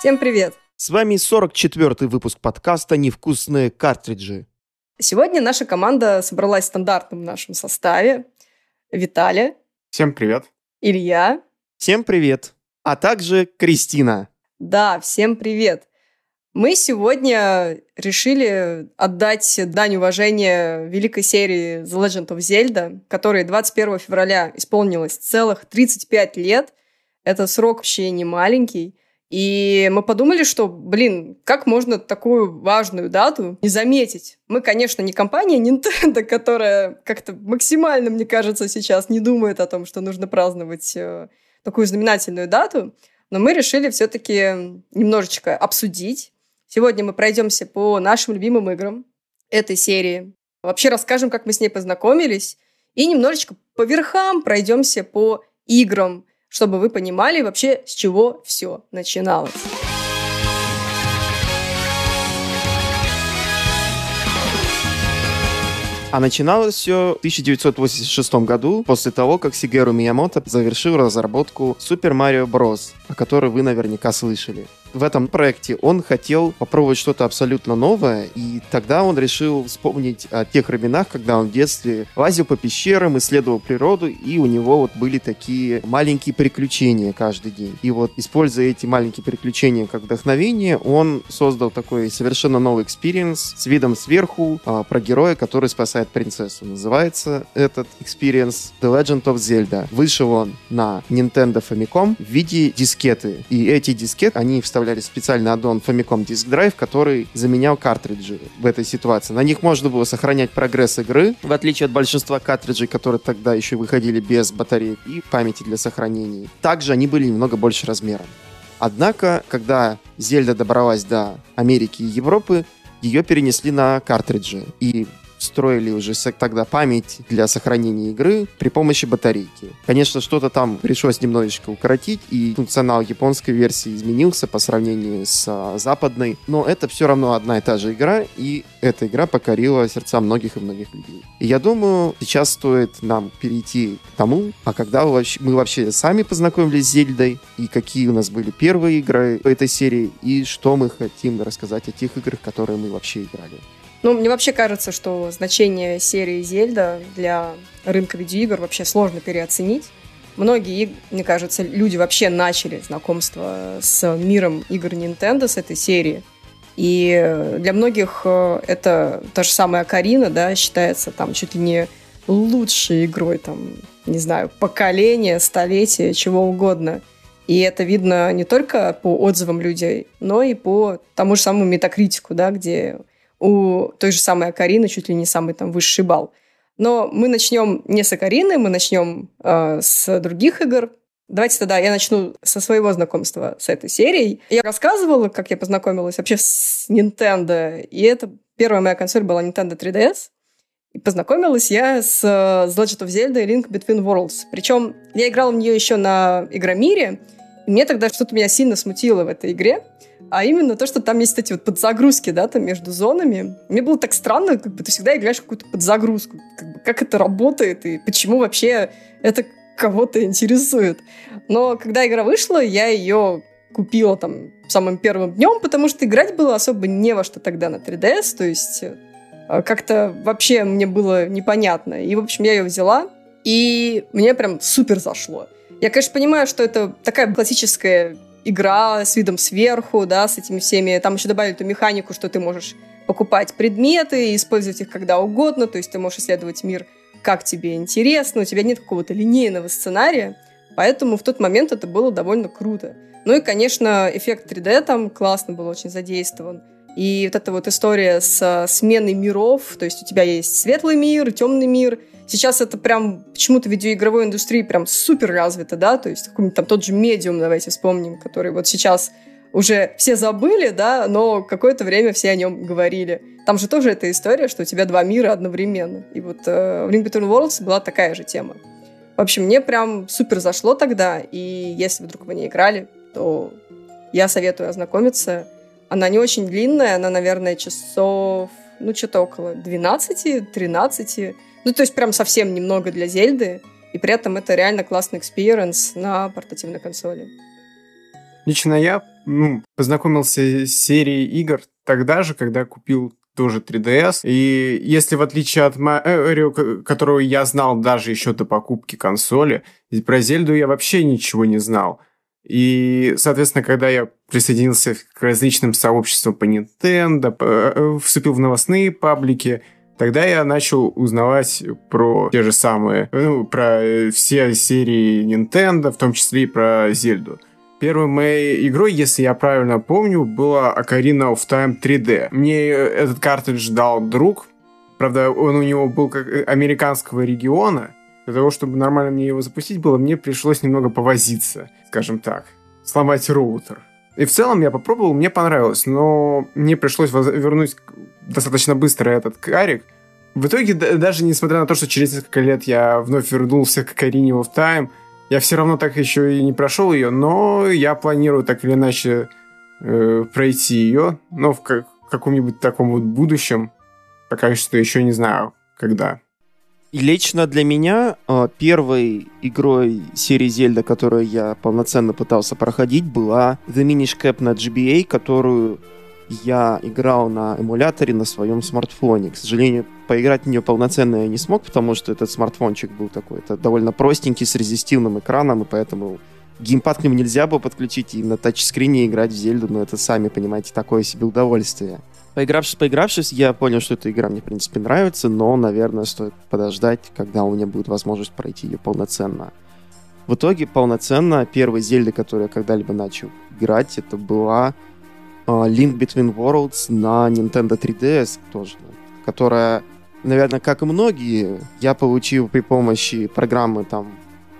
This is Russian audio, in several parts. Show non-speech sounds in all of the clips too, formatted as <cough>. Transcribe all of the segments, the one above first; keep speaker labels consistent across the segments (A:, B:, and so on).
A: Всем привет!
B: С вами 44-й выпуск подкаста «Невкусные картриджи».
A: Сегодня наша команда собралась в стандартном нашем составе. Виталий.
C: Всем привет.
A: Илья.
B: Всем привет. А также Кристина.
A: Да, всем привет. Мы сегодня решили отдать дань уважения великой серии The Legend of Zelda, которой 21 февраля исполнилось целых 35 лет. Это срок вообще не маленький. И мы подумали, что, блин, как можно такую важную дату не заметить? Мы, конечно, не компания Nintendo, <laughs> которая как-то максимально, мне кажется, сейчас не думает о том, что нужно праздновать э, такую знаменательную дату, но мы решили все-таки немножечко обсудить. Сегодня мы пройдемся по нашим любимым играм этой серии. Вообще расскажем, как мы с ней познакомились. И немножечко по верхам пройдемся по играм, чтобы вы понимали вообще, с чего все начиналось.
B: А начиналось все в 1986 году, после того, как Сигеру Миямото завершил разработку Super Mario Bros., о которой вы наверняка слышали в этом проекте он хотел попробовать что-то абсолютно новое, и тогда он решил вспомнить о тех временах, когда он в детстве лазил по пещерам, исследовал природу, и у него вот были такие маленькие приключения каждый день. И вот, используя эти маленькие приключения как вдохновение, он создал такой совершенно новый experience с видом сверху а, про героя, который спасает принцессу. Называется этот experience The Legend of Zelda. Вышел он на Nintendo Famicom в виде дискеты. И эти дискеты, они вставляют вставляли специальный аддон Famicom Disk Drive, который заменял картриджи в этой ситуации. На них можно было сохранять прогресс игры, в отличие от большинства картриджей, которые тогда еще выходили без батареек и памяти для сохранения. Также они были немного больше размером. Однако, когда Зельда добралась до Америки и Европы, ее перенесли на картриджи. И строили уже тогда память для сохранения игры при помощи батарейки. Конечно, что-то там пришлось немножечко укоротить, и функционал японской версии изменился по сравнению с а, западной, но это все равно одна и та же игра, и эта игра покорила сердца многих и многих людей. И я думаю, сейчас стоит нам перейти к тому, а когда мы вообще сами познакомились с Зельдой, и какие у нас были первые игры этой серии, и что мы хотим рассказать о тех играх, которые мы вообще играли.
A: Ну, мне вообще кажется, что значение серии Зельда для рынка видеоигр вообще сложно переоценить. Многие, мне кажется, люди вообще начали знакомство с миром игр Nintendo с этой серии. И для многих э, это та же самая Карина, да, считается там чуть ли не лучшей игрой, там, не знаю, поколения, столетия, чего угодно. И это видно не только по отзывам людей, но и по тому же самому метакритику, да, где у той же самой Акарины чуть ли не самый там высший балл. Но мы начнем не с Акарины, мы начнем э, с других игр. Давайте тогда я начну со своего знакомства с этой серией. Я рассказывала, как я познакомилась вообще с Nintendo, и это первая моя консоль была Nintendo 3DS. И познакомилась я с The Legend of Zelda Link Between Worlds. Причем я играла в нее еще на Игромире, и мне тогда что-то меня сильно смутило в этой игре а именно то, что там есть эти вот подзагрузки, да, там между зонами. Мне было так странно, как бы ты всегда играешь какую-то подзагрузку. Как, бы, как это работает и почему вообще это кого-то интересует. Но когда игра вышла, я ее купила там самым первым днем, потому что играть было особо не во что тогда на 3DS, то есть э, как-то вообще мне было непонятно. И, в общем, я ее взяла, и мне прям супер зашло. Я, конечно, понимаю, что это такая классическая игра с видом сверху, да, с этими всеми. Там еще добавили эту механику, что ты можешь покупать предметы и использовать их когда угодно, то есть ты можешь исследовать мир как тебе интересно, у тебя нет какого-то линейного сценария, поэтому в тот момент это было довольно круто. Ну и, конечно, эффект 3D там классно был очень задействован. И вот эта вот история с сменой миров, то есть у тебя есть светлый мир, темный мир, Сейчас это прям почему-то в видеоигровой индустрии прям супер развито, да, то есть какой-нибудь там тот же медиум, давайте вспомним, который вот сейчас уже все забыли, да, но какое-то время все о нем говорили. Там же тоже эта история, что у тебя два мира одновременно. И вот э, в Ring Between Worlds была такая же тема. В общем, мне прям супер зашло тогда, и если вдруг вы не играли, то я советую ознакомиться. Она не очень длинная, она, наверное, часов, ну, что-то около 12-13, Ну, то есть прям совсем немного для Зельды, и при этом это реально классный experience на портативной консоли.
C: Лично я ну, познакомился с серией игр тогда же, когда купил тоже 3DS. И если в отличие от Марио, которого я знал даже еще до покупки консоли, про Зельду я вообще ничего не знал. И, соответственно, когда я присоединился к различным сообществам по Nintendo, э, вступил в новостные паблики, тогда я начал узнавать про те же самые, ну, про все серии Nintendo, в том числе и про Зельду. Первой моей игрой, если я правильно помню, была Ocarina of Time 3D. Мне этот картридж дал друг, правда, он у него был как американского региона, для того, чтобы нормально мне его запустить было, мне пришлось немного повозиться, скажем так, сломать роутер. И в целом я попробовал, мне понравилось, но мне пришлось вернуть достаточно быстро этот карик. В итоге, даже несмотря на то, что через несколько лет я вновь вернулся к Карине of Time, я все равно так еще и не прошел ее, но я планирую так или иначе э, пройти ее, но в как, каком-нибудь таком вот будущем, пока что еще не знаю, когда.
B: Лично для меня э, первой игрой серии Зельда, которую я полноценно пытался проходить, была The Minish Cap на GBA, которую я играл на эмуляторе на своем смартфоне. К сожалению, поиграть в нее полноценно я не смог, потому что этот смартфончик был такой, это довольно простенький, с резистивным экраном, и поэтому геймпад к нему нельзя было подключить и на тачскрине играть в Зельду, но это, сами понимаете, такое себе удовольствие. Поигравшись, поигравшись, я понял, что эта игра мне, в принципе, нравится, но, наверное, стоит подождать, когда у меня будет возможность пройти ее полноценно. В итоге, полноценно, первой Зельды, которую я когда-либо начал играть, это была uh, Link Between Worlds на Nintendo 3DS тоже, которая, наверное, как и многие, я получил при помощи программы там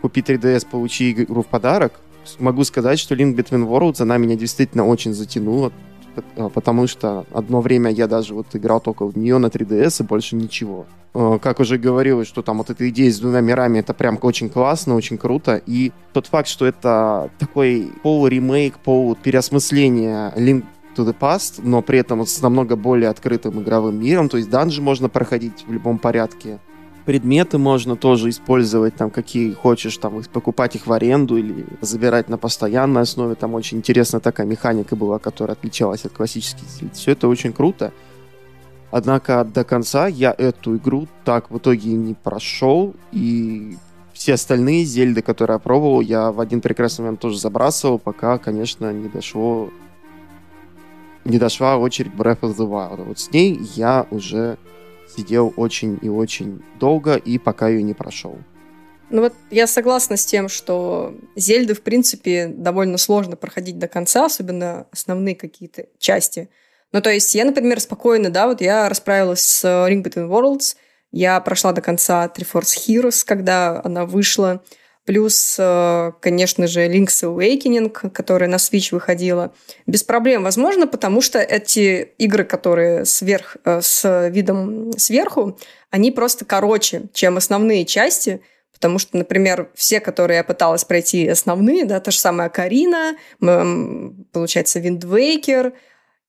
B: «Купи 3DS, получи игру в подарок». Могу сказать, что Link Between Worlds, она меня действительно очень затянула, потому что одно время я даже вот играл только в нее на 3DS и больше ничего. А, как уже говорилось, что там вот эта идея с двумя мирами, это прям очень классно, очень круто. И тот факт, что это такой полуремейк, полупереосмысление Link to the Past, но при этом с намного более открытым игровым миром, то есть данжи можно проходить в любом порядке предметы можно тоже использовать, там, какие хочешь, там, покупать их в аренду или забирать на постоянной основе. Там очень интересная такая механика была, которая отличалась от классических. Все это очень круто. Однако до конца я эту игру так в итоге не прошел, и все остальные зельды, которые я пробовал, я в один прекрасный момент тоже забрасывал, пока, конечно, не дошло не дошла очередь Breath of the Wild. Вот с ней я уже сидел очень и очень долго и пока ее не прошел.
A: Ну вот я согласна с тем, что Зельды, в принципе, довольно сложно проходить до конца, особенно основные какие-то части. Ну, то есть я, например, спокойно, да, вот я расправилась с Ring Between Worlds, я прошла до конца Triforce Heroes, когда она вышла, Плюс, э, конечно же, Link's Awakening, которая на Switch выходила. Без проблем, возможно, потому что эти игры, которые сверх, э, с видом сверху, они просто короче, чем основные части, Потому что, например, все, которые я пыталась пройти основные, да, та же самая Карина, получается, Wind Waker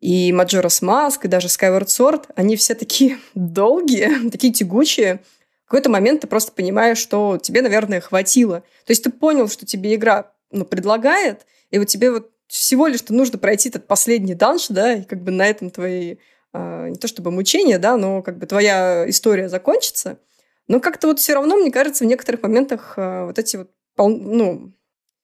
A: и Majora's Mask, и даже Skyward Sword, они все такие <laughs> долгие, такие тягучие, какой-то момент ты просто понимаешь, что тебе, наверное, хватило. То есть ты понял, что тебе игра ну, предлагает, и вот тебе вот всего лишь что нужно пройти этот последний данж, да, и как бы на этом твои, э, не то чтобы мучения, да, но как бы твоя история закончится. Но как-то вот все равно, мне кажется, в некоторых моментах э, вот эти вот, пол, ну,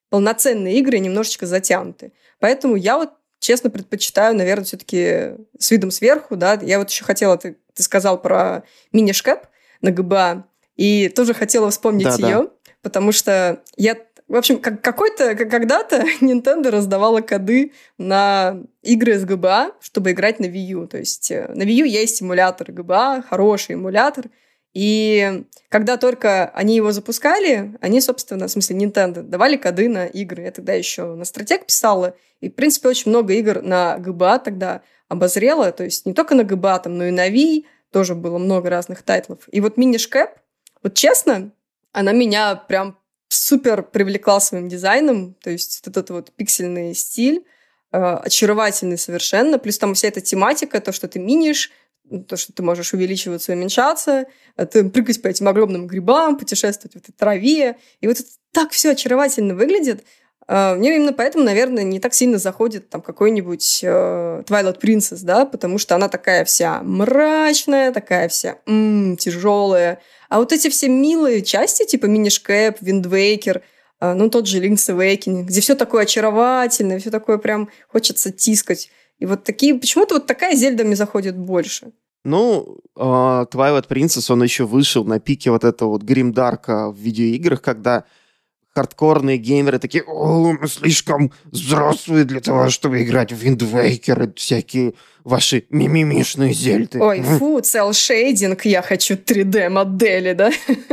A: полноценные игры немножечко затянуты. Поэтому я вот честно предпочитаю, наверное, все-таки с видом сверху, да. Я вот еще хотела, ты, ты сказал про мини-шкэп, на ГБА. И тоже хотела вспомнить да, ее, да. потому что я в общем, как, какой-то, когда-то <laughs> Nintendo раздавала коды на игры с ГБА, чтобы играть на Wii U. То есть э, на Wii U есть эмулятор ГБА, хороший эмулятор. И когда только они его запускали, они, собственно, в смысле Nintendo, давали коды на игры. Я тогда еще на стратег писала. И, в принципе, очень много игр на ГБА тогда обозрела. То есть не только на ГБА, там, но и на Wii, тоже было много разных тайтлов. И вот мини-шкэп, вот честно, она меня прям супер привлекла своим дизайном, то есть вот этот вот пиксельный стиль, э, очаровательный совершенно, плюс там вся эта тематика, то, что ты минишь, то, что ты можешь увеличиваться, уменьшаться, э, ты прыгать по этим огромным грибам, путешествовать в этой траве. И вот это так все очаровательно выглядит. А, мне именно поэтому, наверное, не так сильно заходит там какой-нибудь э, Twilight Princess, да, потому что она такая вся мрачная, такая вся м-м, тяжелая. А вот эти все милые части, типа Wind Waker, э, ну, тот же Link's Awakening, где все такое очаровательное, все такое прям хочется тискать. И вот такие, почему-то вот такая Зельда мне заходит больше.
B: Ну, uh, Twilight Princess, он еще вышел на пике вот этого вот гримдарка в видеоиграх, когда хардкорные геймеры такие, о, мы слишком взрослые для того, чтобы играть в Waker, всякие ваши мимимишные зельды.
A: Ой, фу, цел шейдинг, я хочу 3D-модели, да?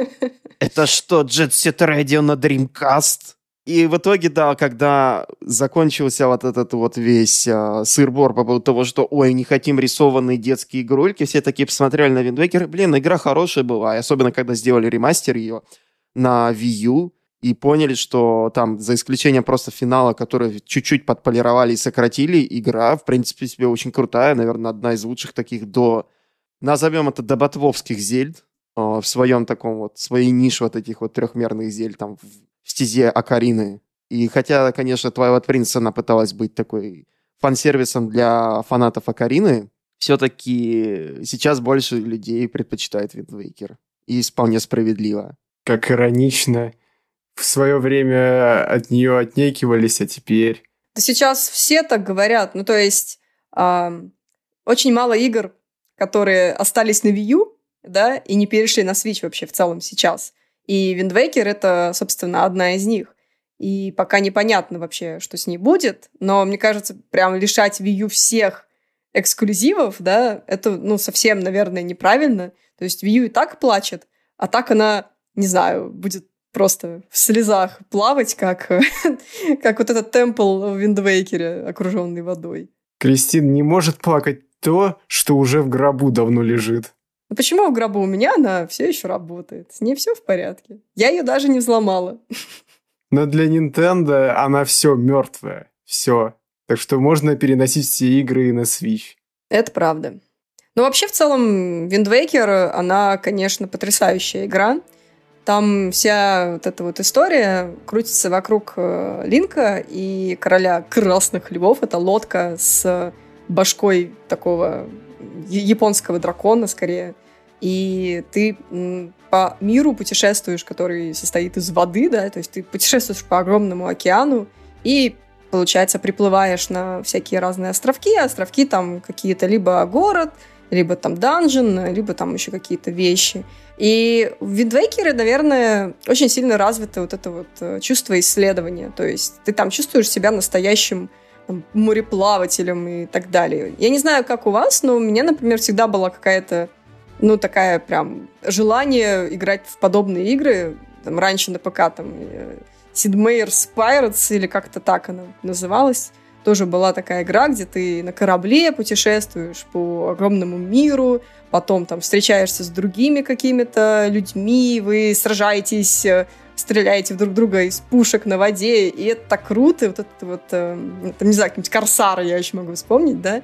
A: <laughs>
B: Это что, Jet Set Radio на Dreamcast? И в итоге, да, когда закончился вот этот вот весь э, сыр-бор по поводу того, что, ой, не хотим рисованные детские игрульки, все такие посмотрели на Waker, блин, игра хорошая была, и особенно когда сделали ремастер ее на Wii U, и поняли, что там, за исключением просто финала, который чуть-чуть подполировали и сократили, игра, в принципе, себе очень крутая, наверное, одна из лучших таких до, назовем это, до ботвовских зельд, э, в своем таком вот, своей нише вот этих вот трехмерных зель там в стезе Акарины. И хотя, конечно, Twilight Princess, она пыталась быть такой фан-сервисом для фанатов Акарины, все-таки сейчас больше людей предпочитает Waker. И вполне справедливо.
C: Как иронично в свое время от нее отнекивались, а теперь...
A: Да сейчас все так говорят. Ну, то есть э, очень мало игр, которые остались на Wii U, да, и не перешли на Switch вообще в целом сейчас. И Waker — это, собственно, одна из них. И пока непонятно вообще, что с ней будет, но мне кажется, прям лишать Wii U всех эксклюзивов, да, это, ну, совсем, наверное, неправильно. То есть Wii U и так плачет, а так она, не знаю, будет просто в слезах плавать, как, <laughs> как вот этот темпл в Виндвейкере, окруженный водой.
C: Кристин не может плакать то, что уже в гробу давно лежит.
A: Но почему в гробу у меня она все еще работает? С ней все в порядке. Я ее даже не взломала.
C: Но для Nintendo она все мертвая. Все. Так что можно переносить все игры на Switch.
A: Это правда. Но вообще, в целом, Wind Waker, она, конечно, потрясающая игра. Там вся вот эта вот история крутится вокруг э, Линка и короля красных львов. Это лодка с башкой такого японского дракона, скорее. И ты по миру путешествуешь, который состоит из воды, да, то есть ты путешествуешь по огромному океану и получается, приплываешь на всякие разные островки, островки там какие-то либо город, либо там данжен, либо там еще какие-то вещи. И в Виндвейкере, наверное, очень сильно развито вот это вот э, чувство исследования. То есть ты там чувствуешь себя настоящим мореплавателем и так далее. Я не знаю, как у вас, но у меня, например, всегда была какая-то, ну, такая прям желание играть в подобные игры. Там, раньше на ПК там Sid Meier's Pirates или как-то так она называлась тоже была такая игра, где ты на корабле путешествуешь по огромному миру, потом там встречаешься с другими какими-то людьми, вы сражаетесь, э, стреляете в друг друга из пушек на воде, и это так круто, вот это вот, э, там, не знаю, какие-нибудь корсары я еще могу вспомнить, да,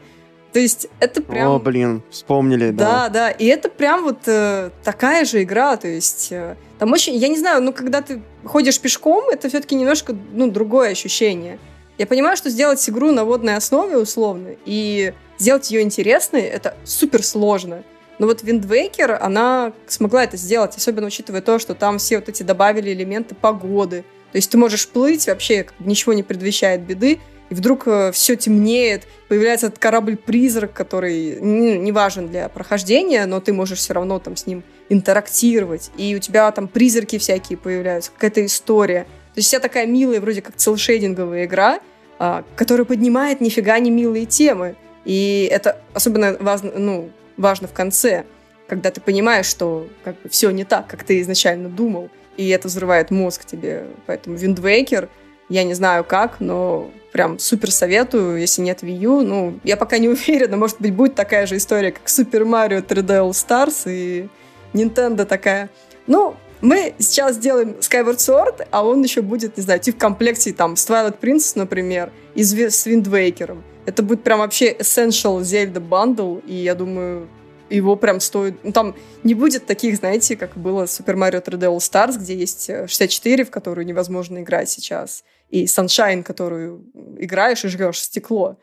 A: то есть это прям...
B: О, блин, вспомнили,
A: да. Да, да, и это прям вот э, такая же игра, то есть э, там очень, я не знаю, ну, когда ты ходишь пешком, это все-таки немножко, ну, другое ощущение. Я понимаю, что сделать игру на водной основе условно и сделать ее интересной, это супер сложно. Но вот Wind Waker, она смогла это сделать, особенно учитывая то, что там все вот эти добавили элементы погоды. То есть ты можешь плыть, вообще ничего не предвещает беды, и вдруг э, все темнеет, появляется этот корабль-призрак, который ну, не важен для прохождения, но ты можешь все равно там с ним интерактировать, и у тебя там призраки всякие появляются, какая-то история. То есть вся такая милая, вроде как целшейдинговая игра, а, которая поднимает нифига не милые темы. И это особенно важно, ну, важно в конце, когда ты понимаешь, что как бы все не так, как ты изначально думал, и это взрывает мозг тебе. Поэтому Waker, я не знаю как, но прям супер советую, если нет Wii U. Ну, я пока не <laughs> уверена, может быть, будет такая же история, как Super Mario 3D All Stars и Nintendo такая. Ну, мы сейчас сделаем Skyward Sword, а он еще будет, не знаю, идти в комплекте там с Twilight Princess, например, и с Wind Waker. Это будет прям вообще Essential Zelda Bundle, и я думаю, его прям стоит... Ну, там не будет таких, знаете, как было Super Mario 3D All Stars, где есть 64, в которую невозможно играть сейчас, и Sunshine, которую играешь и жрешь стекло.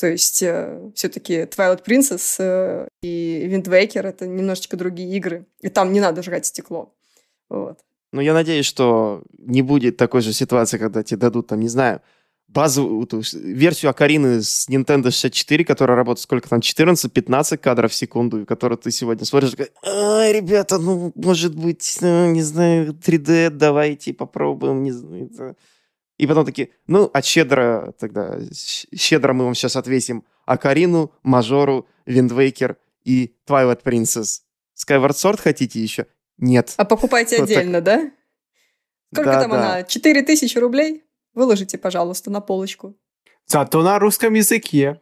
A: То есть э, все-таки Twilight Princess э, и Wind Waker — это немножечко другие игры, и там не надо жрать стекло. Вот.
B: Ну, я надеюсь, что не будет такой же ситуации, когда тебе дадут, там, не знаю, базовую ту, версию Акарины с Nintendo 64, которая работает сколько там, 14-15 кадров в секунду, которую ты сегодня смотришь, такой, ай, ребята, ну, может быть, ну, не знаю, 3D, давайте попробуем, не знаю. И потом такие, ну, а щедро тогда, щедро мы вам сейчас отвесим Акарину, Мажору, Виндвейкер и Twilight Princess. Skyward Sword хотите еще? Нет.
A: А покупайте вот отдельно, так. да? Сколько да, там да. она? 4000 рублей? Выложите, пожалуйста, на полочку.
C: Зато на русском языке.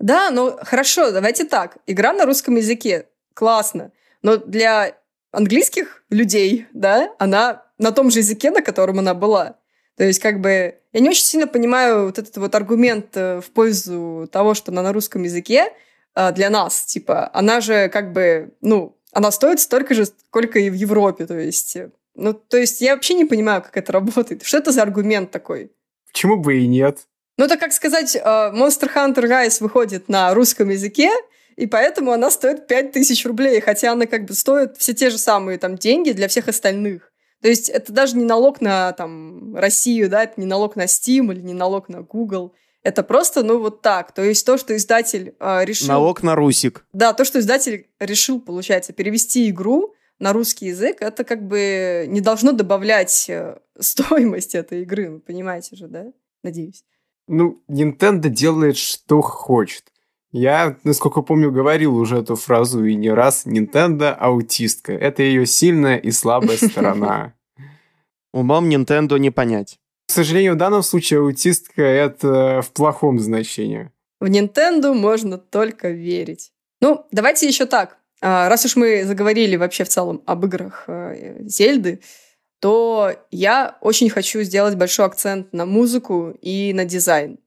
A: Да, ну хорошо, давайте так. Игра на русском языке. Классно. Но для английских людей, да, она на том же языке, на котором она была. То есть, как бы, я не очень сильно понимаю вот этот вот аргумент э, в пользу того, что она на русском языке э, для нас, типа, она же как бы, ну, она стоит столько же, сколько и в Европе, то есть, э, ну, то есть я вообще не понимаю, как это работает. Что это за аргумент такой?
C: Почему бы и нет?
A: Ну, это как сказать, Monster Hunter Rise выходит на русском языке, и поэтому она стоит 5000 рублей, хотя она как бы стоит все те же самые там деньги для всех остальных. То есть это даже не налог на там, Россию, да, это не налог на Steam или не налог на Google. Это просто, ну, вот так. То есть то, что издатель э, решил...
B: Налог на русик.
A: Да, то, что издатель решил, получается, перевести игру на русский язык, это как бы не должно добавлять э, стоимость этой игры, вы понимаете же, да? Надеюсь.
C: Ну, Nintendo делает, что хочет. Я, насколько помню, говорил уже эту фразу и не раз. Nintendo аутистка. Это ее сильная и слабая сторона. <laughs>
B: Умом Nintendo не понять.
C: К сожалению, в данном случае аутистка это в плохом значении.
A: В Nintendo можно только верить. Ну, давайте еще так. А, раз уж мы заговорили вообще в целом об играх э, Зельды, то я очень хочу сделать большой акцент на музыку и на дизайн.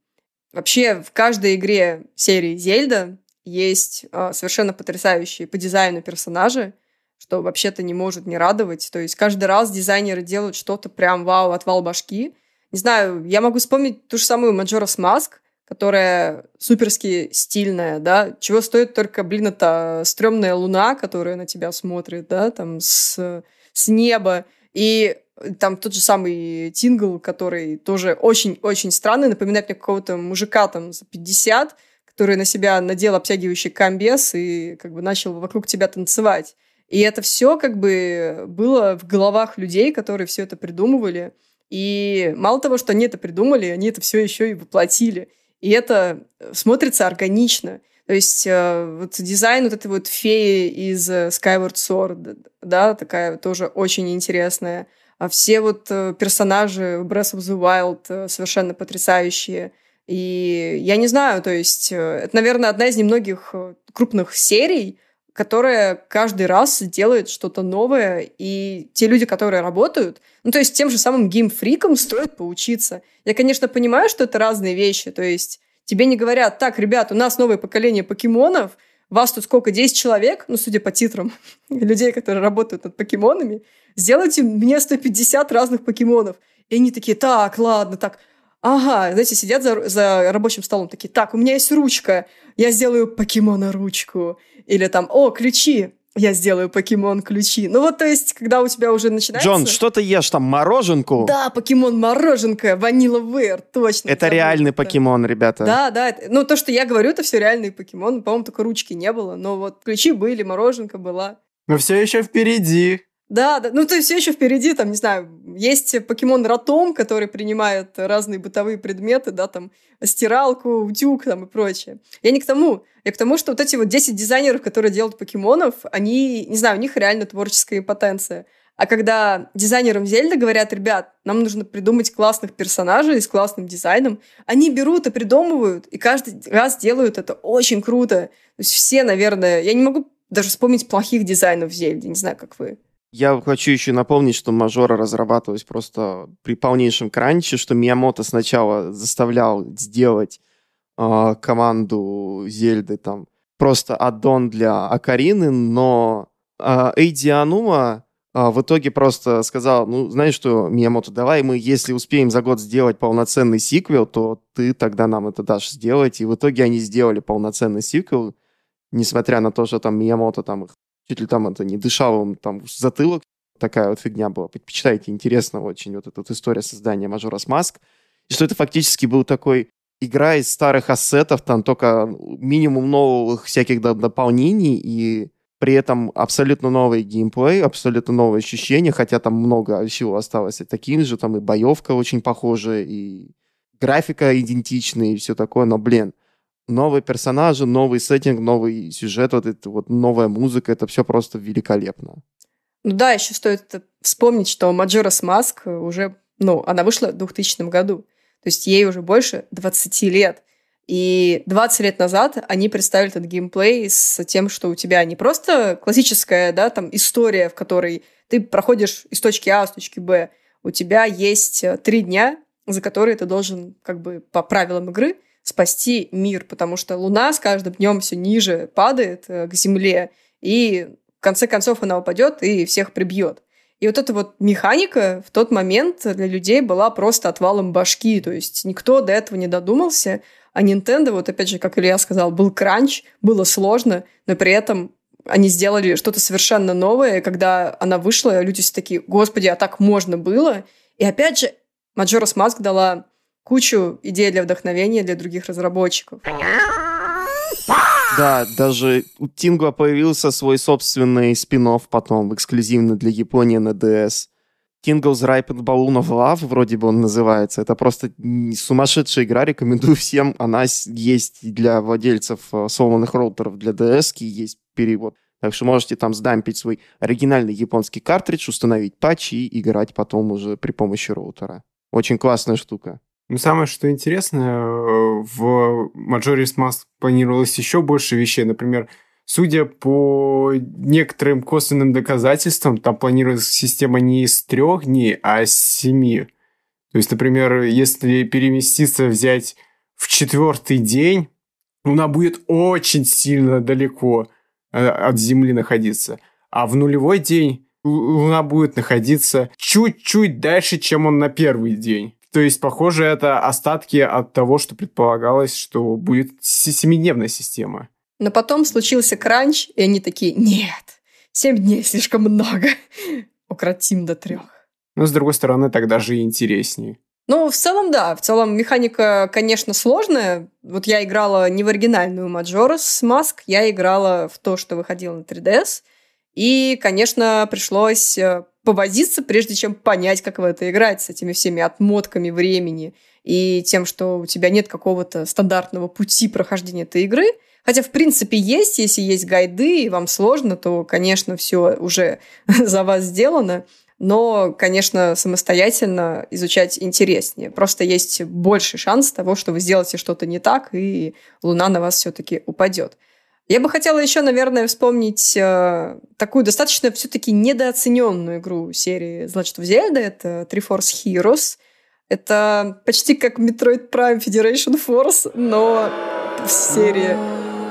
A: Вообще в каждой игре серии Зельда есть э, совершенно потрясающие по дизайну персонажи, что вообще-то не может не радовать. То есть каждый раз дизайнеры делают что-то прям вау, отвал башки. Не знаю, я могу вспомнить ту же самую Majora's Mask, которая суперски стильная, да, чего стоит только, блин, это стрёмная луна, которая на тебя смотрит, да, там с, с неба, и там тот же самый Тингл, который тоже очень-очень странный, напоминает мне какого-то мужика там за 50, который на себя надел обтягивающий комбез и как бы начал вокруг тебя танцевать. И это все как бы было в головах людей, которые все это придумывали. И мало того, что они это придумали, они это все еще и воплотили. И это смотрится органично. То есть э, вот дизайн вот этой вот феи из э, Skyward Sword, да, такая тоже очень интересная. А все вот э, персонажи в Breath of the Wild э, совершенно потрясающие. И я не знаю, то есть э, это, наверное, одна из немногих крупных серий, которая каждый раз делает что-то новое, и те люди, которые работают, ну, то есть тем же самым геймфрикам стоит поучиться. Я, конечно, понимаю, что это разные вещи, то есть тебе не говорят, так, ребят, у нас новое поколение покемонов, вас тут сколько, 10 человек, ну, судя по титрам, <laughs> людей, которые работают над покемонами, сделайте мне 150 разных покемонов. И они такие, так, ладно, так, Ага, знаете, сидят за, за рабочим столом такие, так, у меня есть ручка, я сделаю покемона-ручку. Или там, о, ключи, я сделаю покемон-ключи. Ну вот, то есть, когда у тебя уже начинается...
B: Джон, что ты ешь там, мороженку?
A: Да, покемон-мороженка, ванила вэр, точно.
B: Это реальный покемон, ребята.
A: Да, да. Это... Ну, то, что я говорю, это все реальные покемоны. По-моему, только ручки не было, но вот ключи были, мороженка была.
C: Но все еще впереди.
A: Да, да, ну то есть все еще впереди, там, не знаю, есть покемон Ротом, который принимает разные бытовые предметы, да, там, стиралку, утюг, там, и прочее. Я не к тому, я к тому, что вот эти вот 10 дизайнеров, которые делают покемонов, они, не знаю, у них реально творческая потенция. А когда дизайнерам Зельда говорят, ребят, нам нужно придумать классных персонажей с классным дизайном, они берут и придумывают, и каждый раз делают это очень круто. То есть все, наверное, я не могу даже вспомнить плохих дизайнов в не знаю, как вы.
B: Я хочу еще напомнить, что мажора разрабатывалась просто при полнейшем кранче, что Миямото сначала заставлял сделать э, команду Зельды там просто аддон для Акарины, но а, Эйди Анума а, в итоге просто сказал, ну, знаешь что, Миямото, давай мы, если успеем за год сделать полноценный сиквел, то ты тогда нам это дашь сделать. И в итоге они сделали полноценный сиквел, несмотря на то, что там Миямото там чуть ли там это не дышал, он там затылок, такая вот фигня была. Почитайте, интересно очень вот эта вот история создания Мажорас Маск. И что это фактически был такой игра из старых ассетов, там только минимум новых всяких дополнений, и при этом абсолютно новый геймплей, абсолютно новые ощущения, хотя там много всего осталось таким же, там и боевка очень похожая, и графика идентичная, и все такое, но, блин, новые персонажи, новый сеттинг, новый сюжет, вот это вот новая музыка, это все просто великолепно.
A: Ну да, еще стоит вспомнить, что Majora's Mask уже, ну, она вышла в 2000 году. То есть ей уже больше 20 лет. И 20 лет назад они представили этот геймплей с тем, что у тебя не просто классическая, да, там история, в которой ты проходишь из точки А в точки Б. У тебя есть э, три дня, за которые ты должен, как бы по правилам игры, спасти мир, потому что Луна с каждым днем все ниже падает э, к Земле, и в конце концов она упадет и всех прибьет. И вот эта вот механика в тот момент для людей была просто отвалом башки, то есть никто до этого не додумался, а Nintendo, вот опять же, как Илья сказал, был кранч, было сложно, но при этом они сделали что-то совершенно новое, когда она вышла, люди все такие, господи, а так можно было? И опять же, Majora's Mask дала кучу идей для вдохновения для других разработчиков.
B: Да, даже у Тингуа появился свой собственный спин потом, эксклюзивно для Японии на DS. Tingle's Ripened Balloon of Love, вроде бы он называется. Это просто сумасшедшая игра, рекомендую всем. Она есть для владельцев э, сломанных роутеров для DS, есть перевод. Так что можете там сдампить свой оригинальный японский картридж, установить патч и играть потом уже при помощи роутера. Очень классная штука.
C: Ну, самое, что интересное, э, в Majora's Mask планировалось еще больше вещей. Например, судя по некоторым косвенным доказательствам, там планируется система не из трех дней, а из семи. То есть, например, если переместиться, взять в четвертый день, она будет очень сильно далеко э, от Земли находиться. А в нулевой день Луна будет находиться чуть-чуть дальше, чем он на первый день. То есть, похоже, это остатки от того, что предполагалось, что будет семидневная система.
A: Но потом случился кранч, и они такие, нет, семь дней слишком много, укротим до трех.
C: Но, с другой стороны, тогда же и интереснее.
A: Ну, в целом, да. В целом, механика, конечно, сложная. Вот я играла не в оригинальную Majora's Mask, я играла в то, что выходило на 3DS. И, конечно, пришлось э, повозиться, прежде чем понять, как в это играть с этими всеми отмотками времени и тем, что у тебя нет какого-то стандартного пути прохождения этой игры. Хотя, в принципе, есть, если есть гайды, и вам сложно, то, конечно, все уже <laughs> за вас сделано. Но, конечно, самостоятельно изучать интереснее. Просто есть больше шанс того, что вы сделаете что-то не так, и Луна на вас все-таки упадет. Я бы хотела еще, наверное, вспомнить э, такую достаточно все-таки недооцененную игру серии значит, в Зельда. Это Triforce Heroes. Это почти как Metroid Prime Federation Force, но в серии.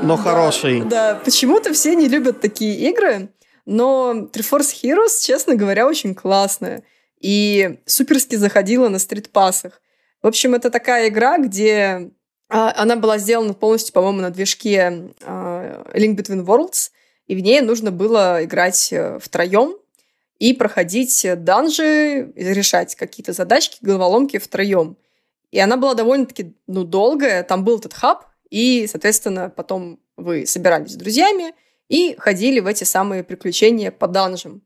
B: Но да, хороший.
A: Да, почему-то все не любят такие игры, но Triforce Heroes, честно говоря, очень классная. И суперски заходила на стритпассах. В общем, это такая игра, где а, она была сделана полностью, по-моему, на движке а, Link Between Worlds, и в ней нужно было играть э, втроем и проходить данжи, решать какие-то задачки, головоломки втроем. И она была довольно-таки ну, долгая. Там был этот хаб, и, соответственно, потом вы собирались с друзьями и ходили в эти самые приключения по данжам.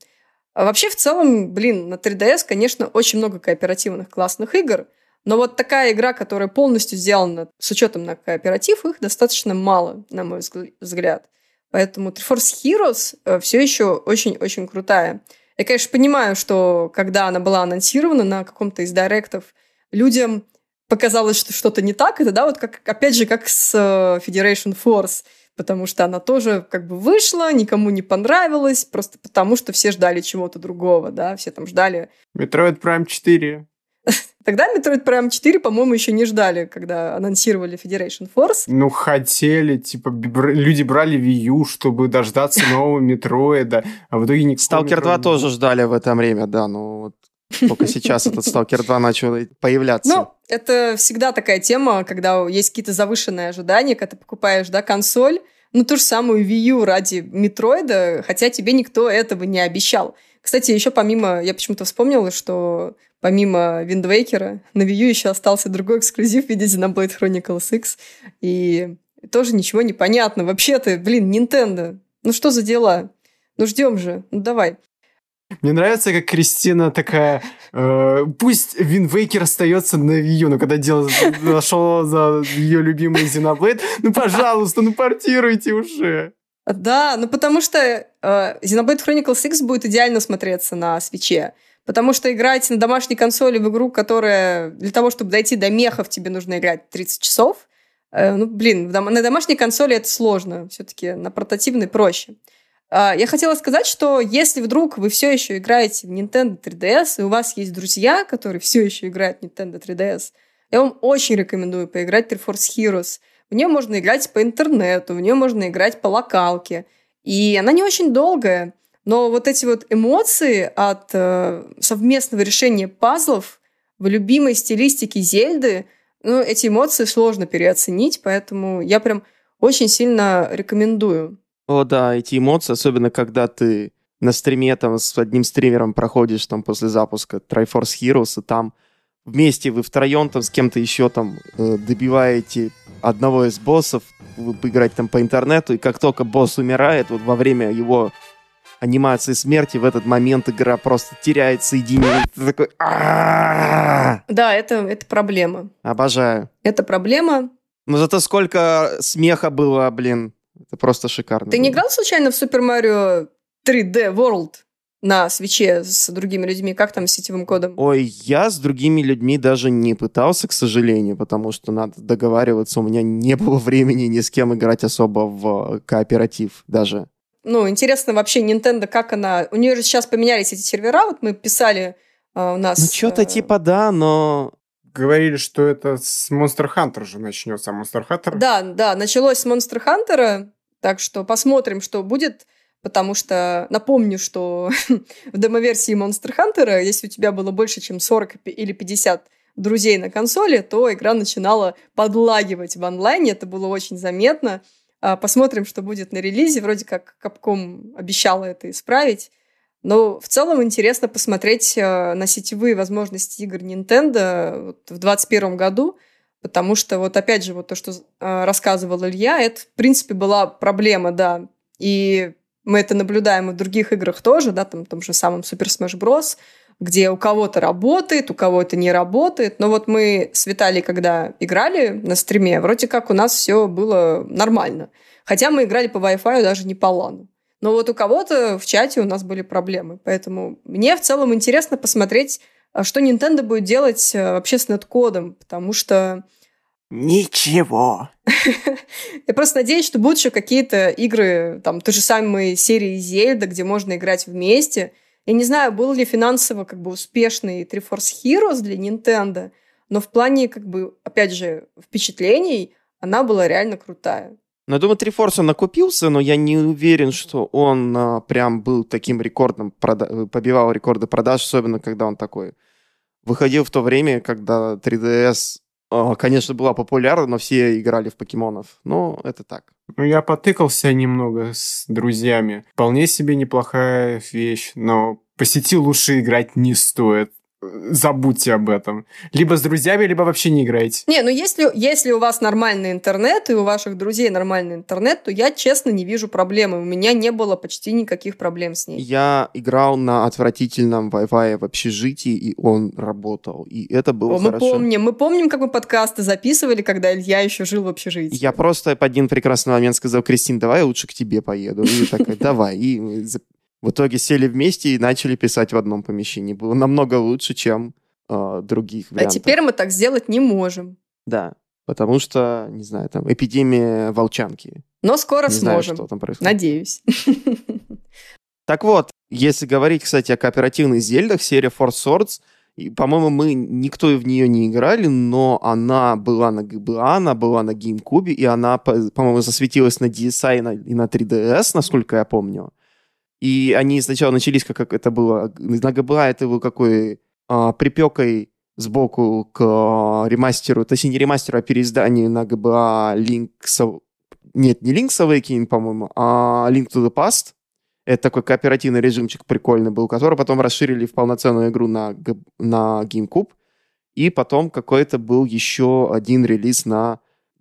A: А вообще, в целом, блин, на 3DS, конечно, очень много кооперативных классных игр – но вот такая игра, которая полностью сделана с учетом на кооператив, их достаточно мало, на мой взгляд. Поэтому Triforce Heroes э, все еще очень-очень крутая. Я, конечно, понимаю, что когда она была анонсирована на каком-то из директов, людям показалось, что что-то не так. Это, да, вот как, опять же, как с э, Federation Force, потому что она тоже как бы вышла, никому не понравилась, просто потому что все ждали чего-то другого, да, все там ждали...
C: Metroid Prime 4. <laughs>
A: Тогда Metroid Prime 4, по-моему, еще не ждали, когда анонсировали Federation Force.
C: Ну, хотели, типа, бр- люди брали Wii U, чтобы дождаться нового Метроида, а в итоге никто...
B: Сталкер 2 тоже ждали в это время, да, ну вот только сейчас этот Сталкер 2 начал появляться.
A: Ну, это всегда такая тема, когда есть какие-то завышенные ожидания, когда ты покупаешь, да, консоль, ну, ту же самую Wii U ради Метроида, хотя тебе никто этого не обещал. Кстати, еще помимо, я почему-то вспомнила, что помимо Waker на Wii U еще остался другой эксклюзив в виде Xenoblade Chronicles X, и тоже ничего не понятно. Вообще-то, блин, Nintendo, ну что за дела? Ну ждем же, ну давай.
C: Мне нравится, как Кристина такая, э, пусть Wind Waker остается на Wii U, но когда дело зашло за ее любимый Xenoblade, ну, пожалуйста, ну, портируйте уже.
A: Да, ну потому что э, Xenoblade Chronicles X будет идеально смотреться на свече. Потому что играть на домашней консоли в игру, которая для того, чтобы дойти до мехов, тебе нужно играть 30 часов. Э, ну, блин, на домашней консоли это сложно. Все-таки на портативной проще. Э, я хотела сказать, что если вдруг вы все еще играете в Nintendo 3DS, и у вас есть друзья, которые все еще играют в Nintendo 3DS, я вам очень рекомендую поиграть в Triforce Heroes. В нее можно играть по интернету, в нее можно играть по локалке. И она не очень долгая. Но вот эти вот эмоции от э, совместного решения пазлов в любимой стилистике Зельды, ну, эти эмоции сложно переоценить, поэтому я прям очень сильно рекомендую.
B: О, да, эти эмоции, особенно когда ты на стриме там с одним стримером проходишь там после запуска Triforce Heroes, и там вместе вы втроем там с кем-то еще там э, добиваете одного из боссов, вы поиграть там по интернету, и как только босс умирает, вот во время его анимации смерти, в этот момент игра просто теряет соединение. Ты такой...
A: Да, это, это проблема.
B: Обожаю.
A: Это проблема.
B: Но зато сколько смеха было, блин. Это просто шикарно.
A: Ты не играл случайно в Super Mario 3D World? На свече с другими людьми? Как там с сетевым кодом?
B: Ой, я с другими людьми даже не пытался, к сожалению, потому что надо договариваться. У меня не было времени ни с кем играть особо в кооператив даже
A: ну, интересно вообще Nintendo, как она... У нее же сейчас поменялись эти сервера, вот мы писали uh, у нас...
B: Ну, что-то uh... типа да, но...
C: Говорили, что это с Monster Hunter же начнется, Monster Hunter...
A: Да, да, началось с Monster Hunter, так что посмотрим, что будет, потому что напомню, что <laughs> в демоверсии Monster Hunter, если у тебя было больше, чем 40 или 50 друзей на консоли, то игра начинала подлагивать в онлайне, это было очень заметно, а, посмотрим, что будет на релизе. Вроде как Capcom обещала это исправить. Но в целом интересно посмотреть а, на сетевые возможности игр Nintendo в 2021 году, потому что вот опять же вот то, что а, рассказывал Илья, это в принципе была проблема, да. И мы это наблюдаем и в других играх тоже, да, там, том же самом Super Smash Bros., где у кого-то работает, у кого-то не работает. Но вот мы с Виталией, когда играли на стриме, вроде как у нас все было нормально. Хотя мы играли по Wi-Fi, даже не по LAN. Но вот у кого-то в чате у нас были проблемы. Поэтому мне в целом интересно посмотреть, а, что Nintendo будет делать а, вообще с неткодом, потому что...
B: Ничего. <laughs>
A: Я просто надеюсь, что будут еще какие-то игры, там, той же самой серии Зельда, где можно играть вместе, я не знаю, был ли финансово как бы успешный Triforce Heroes для Nintendo, но в плане, как бы, опять же, впечатлений она была реально крутая.
B: Ну, я думаю, Triforce он окупился, но я не уверен, что он а, прям был таким рекордом, прода- побивал рекорды продаж, особенно когда он такой выходил в то время, когда 3DS, а, конечно, была популярна, но все играли в покемонов. Но это так.
C: Ну, я потыкался немного с друзьями. Вполне себе неплохая вещь, но по сети лучше играть не стоит забудьте об этом. Либо с друзьями, либо вообще не играйте.
A: Не, ну если, если у вас нормальный интернет, и у ваших друзей нормальный интернет, то я, честно, не вижу проблемы. У меня не было почти никаких проблем с ней.
B: Я играл на отвратительном Wi-Fi в общежитии, и он работал. И это было О,
A: мы помним, мы помним, как мы подкасты записывали, когда Илья еще жил в общежитии.
B: Я просто в один прекрасный момент сказал, Кристин, давай я лучше к тебе поеду. И такая, давай. И в итоге сели вместе и начали писать в одном помещении. Было намного лучше, чем э, других
A: вариантов. А теперь мы так сделать не можем.
B: Да, потому что, не знаю, там эпидемия волчанки.
A: Но скоро не сможем. Знаю, что там происходит. Надеюсь. <laughs>
B: Так вот, если говорить, кстати, о кооперативных зельдах, серия Four Swords, по-моему, мы никто в нее не играли, но она была на GBA, она была на GameCube, и она, по-моему, засветилась на DSi и на, и на 3DS, насколько я помню. И они сначала начались, как, это было, на GBA это был какой а, припекой сбоку к а, ремастеру, точнее не ремастеру, а переизданию на GBA Link's... Нет, не Link's Awakening, по-моему, а Link to the Past, это такой кооперативный режимчик прикольный был, который потом расширили в полноценную игру на, на GameCube. И потом какой-то был еще один релиз на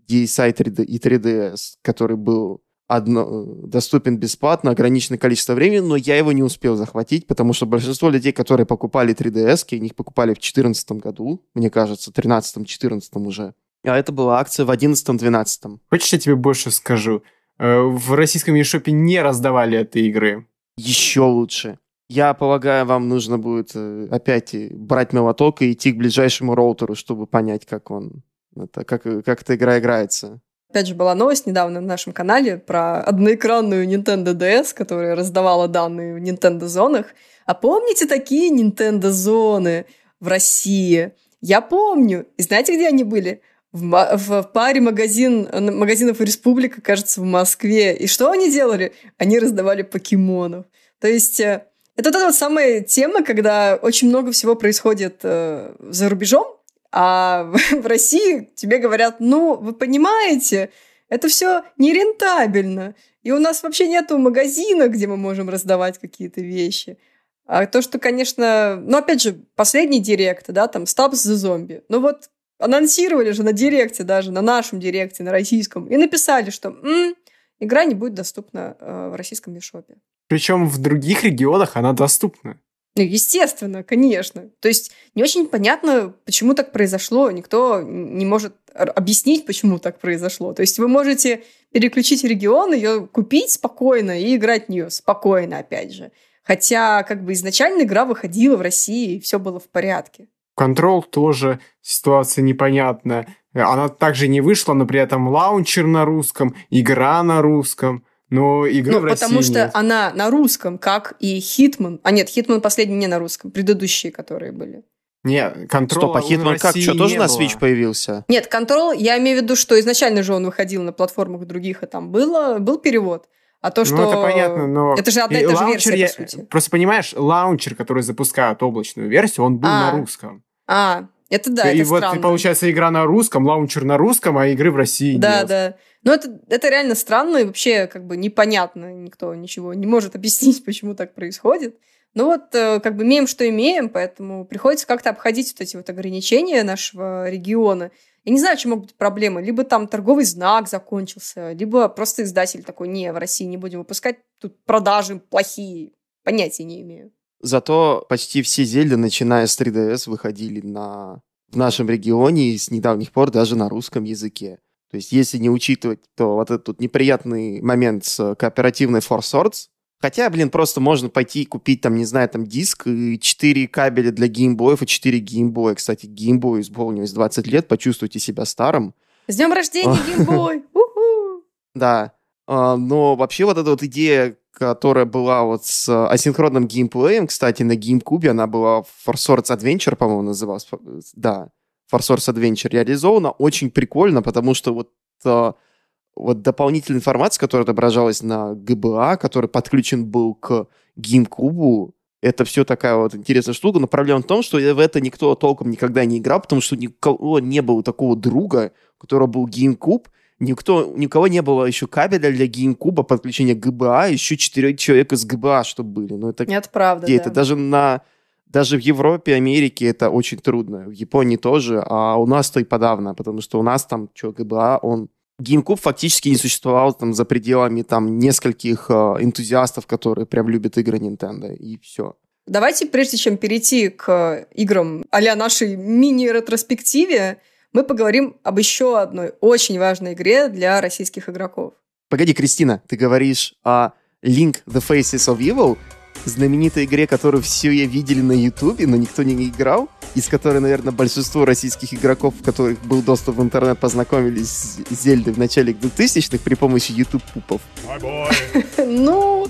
B: DSi 3D и 3DS, который был одно, доступен бесплатно, ограниченное количество времени, но я его не успел захватить, потому что большинство людей, которые покупали 3DS, они их покупали в 2014 году, мне кажется, 13-14 уже. А это была акция в 11-12.
C: Хочешь, я тебе больше скажу? Э, в российском eShop не раздавали этой игры.
B: Еще лучше. Я полагаю, вам нужно будет э, опять брать молоток и идти к ближайшему роутеру, чтобы понять, как он, это, как, как эта игра играется.
A: Опять же, была новость недавно на нашем канале про одноэкранную Nintendo DS, которая раздавала данные в Nintendo зонах. А помните такие Nintendo зоны в России? Я помню. И знаете, где они были? в, в паре магазин, магазинов Республика, кажется, в Москве. И что они делали? Они раздавали покемонов. То есть э, это эта вот самая тема, когда очень много всего происходит э, за рубежом, а <laughs> в, России тебе говорят, ну, вы понимаете, это все нерентабельно. И у нас вообще нету магазина, где мы можем раздавать какие-то вещи. А то, что, конечно, ну, опять же, последний директ, да, там, Stabs the Zombie. Ну вот анонсировали же на директе даже, на нашем директе, на российском, и написали, что м-м, игра не будет доступна э, в российском бишопе.
C: Причем в других регионах она доступна.
A: Ну, естественно, конечно. То есть не очень понятно, почему так произошло. Никто не может объяснить, почему так произошло. То есть вы можете переключить регион, ее купить спокойно и играть в нее спокойно, опять же. Хотя, как бы изначально игра выходила в России, и все было в порядке.
C: Control тоже ситуация непонятная. Она также не вышла, но при этом лаунчер на русском, игра на русском. Но игры ну, в
A: потому
C: России
A: что
C: нет.
A: она на русском, как и Hitman. А нет, Hitman последний не на русском, предыдущие, которые были.
C: Нет, Control
B: Стоп, а Hitman как? Что, тоже на Switch появился?
A: Нет, Control, я имею в виду, что изначально же он выходил на платформах других, и там было, был перевод. А то, что...
C: Ну, это понятно, но...
A: Это же одна и та же версия, я... по сути.
C: Просто понимаешь, лаунчер, который запускает облачную версию, он был а. на русском.
A: А, это да,
C: и
A: это
C: вот
A: странно.
C: получается игра на русском, лаунчер на русском, а игры в России
A: да,
C: нет.
A: Да, да. Ну, это, это реально странно и вообще как бы непонятно. Никто ничего не может <laughs> объяснить, почему так происходит. Ну вот, э, как бы имеем, что имеем, поэтому приходится как-то обходить вот эти вот ограничения нашего региона. Я не знаю, чем могут быть проблемы. Либо там торговый знак закончился, либо просто издатель такой, не, в России не будем выпускать, тут продажи плохие. Понятия не имею.
B: Зато почти все Зельды, начиная с 3DS, выходили на... в нашем регионе и с недавних пор даже на русском языке. То есть, если не учитывать, то вот этот тут неприятный момент с кооперативной Four Swords, Хотя, блин, просто можно пойти и купить, там, не знаю, там, диск и 4 кабеля для геймбоев и 4 геймбоя. Кстати, геймбою исполнилось 20 лет, почувствуйте себя старым.
A: С днем рождения, <laughs> геймбой!
B: Да. А, но вообще вот эта вот идея которая была вот с асинхронным геймплеем, кстати, на GameCube она была Force Swords Adventure, по-моему, называлась. Да, Force Adventure реализована очень прикольно, потому что вот, э, вот дополнительная информация, которая отображалась на GBA, который подключен был к GameCube, это все такая вот интересная штука, но проблема в том, что в это никто толком никогда не играл, потому что никого не было такого друга, у которого был GameCube, Никто, никого не было еще кабеля для GameCube подключения GBA, еще четыре человека с GBA, чтобы были. Но это,
A: это правда,
B: где
A: да.
B: это даже на даже в Европе, Америке это очень трудно. В Японии тоже, а у нас-то и подавно, потому что у нас там, что, GBA, он... GameCube фактически не существовал там за пределами там нескольких э, энтузиастов, которые прям любят игры Nintendo, и все.
A: Давайте, прежде чем перейти к играм а нашей мини-ретроспективе, мы поговорим об еще одной очень важной игре для российских игроков.
B: Погоди, Кристина, ты говоришь о Link The Faces of Evil, знаменитой игре, которую все видели на Ютубе, но никто не играл, и с которой, наверное, большинство российских игроков, у которых был доступ в интернет, познакомились с Зельдой в начале 2000-х при помощи YouTube-пупов. <laughs>
A: Ну,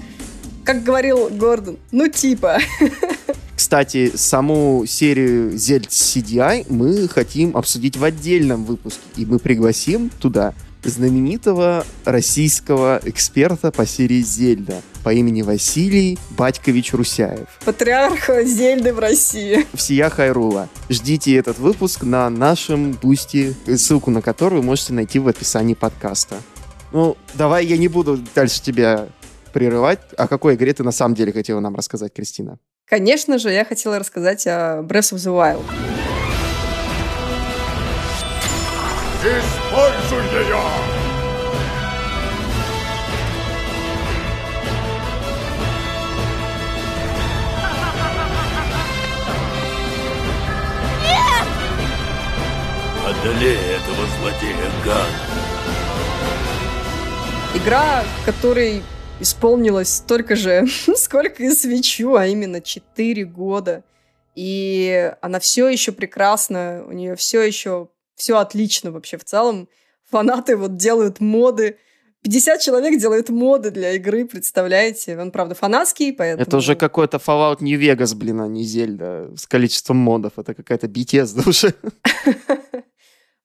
A: как говорил Гордон, ну типа. <laughs>
B: Кстати, саму серию Зельд CDI мы хотим обсудить в отдельном выпуске, и мы пригласим туда знаменитого российского эксперта по серии Зельда по имени Василий Батькович Русяев.
A: Патриарх Зельды в России.
B: Всея Хайрула. Ждите этот выпуск на нашем бусте, ссылку на который вы можете найти в описании подкаста. Ну, давай я не буду дальше тебя прерывать. О какой игре ты на самом деле хотела нам рассказать, Кристина?
A: Конечно же, я хотела рассказать о Breath of the Wild. Используй ее!
D: Нет! Одолей этого злодея, Ган.
A: Игра, в которой исполнилось столько же, <laughs> сколько и свечу, а именно 4 года. И она все еще прекрасна, у нее все еще все отлично вообще в целом. Фанаты вот делают моды. 50 человек делают моды для игры, представляете? Он, правда, фанатский, поэтому...
B: Это уже какой-то Fallout New Vegas, блин, а не Зельда с количеством модов. Это какая-то BTS уже.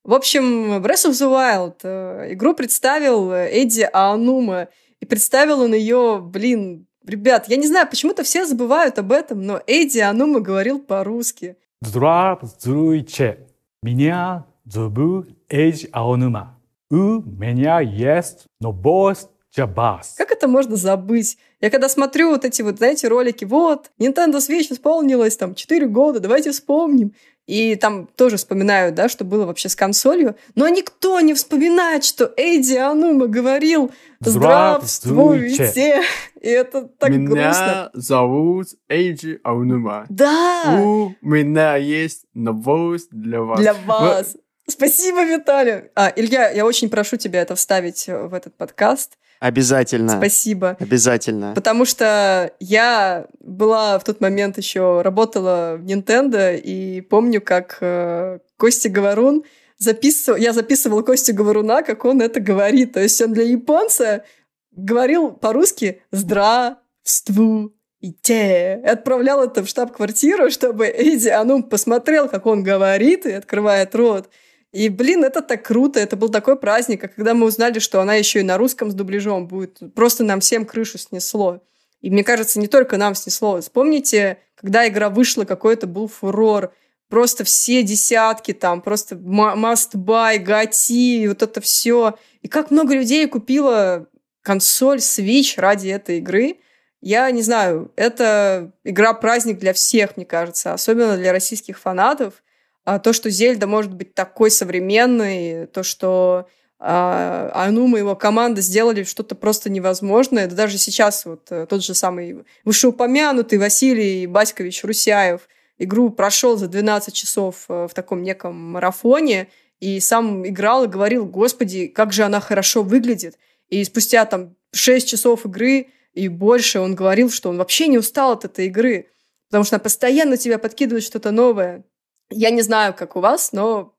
A: В общем, Breath of the Wild э, игру представил Эдди Аанума. И представил он ее, блин, ребят, я не знаю, почему-то все забывают об этом, но Эдди Аанума говорил по-русски.
E: Здравствуйте, меня зовут Эдди Аонума. У меня есть новость для вас.
A: Как это можно забыть? Я когда смотрю вот эти вот, знаете, ролики, вот, Nintendo Switch исполнилось там 4 года, давайте вспомним. И там тоже вспоминают, да, что было вообще с консолью. Но никто не вспоминает, что Эйди Анума говорил «Здравствуйте!» И это так
C: меня
A: грустно.
C: Меня зовут Эйджи Аунума.
A: Да!
C: У меня есть новость для вас.
A: Для вас. Спасибо, Виталий. А, Илья, я очень прошу тебя это вставить в этот подкаст.
B: Обязательно.
A: Спасибо.
B: Обязательно.
A: Потому что я была в тот момент еще работала в Nintendo и помню, как э, Костя Говорун записывал, я записывала Костю Говоруна, как он это говорит. То есть он для японца говорил по-русски «здравствуйте». И отправлял это в штаб-квартиру, чтобы Эдди Анум посмотрел, как он говорит и открывает рот. И, блин, это так круто, это был такой праздник, а когда мы узнали, что она еще и на русском с дубляжом будет, просто нам всем крышу снесло. И мне кажется, не только нам снесло. Вспомните, когда игра вышла, какой это был фурор. Просто все десятки там, просто must buy, гати, вот это все. И как много людей купило консоль Switch ради этой игры. Я не знаю, это игра-праздник для всех, мне кажется, особенно для российских фанатов. А то, что Зельда может быть такой современной, то, что а, Анума и его команда сделали что-то просто невозможное. Да даже сейчас вот э, тот же самый вышеупомянутый Василий Баськович Русяев игру прошел за 12 часов э, в таком неком марафоне, и сам играл и говорил, господи, как же она хорошо выглядит. И спустя там 6 часов игры и больше он говорил, что он вообще не устал от этой игры, потому что она постоянно тебя подкидывает что-то новое. Я не знаю, как у вас, но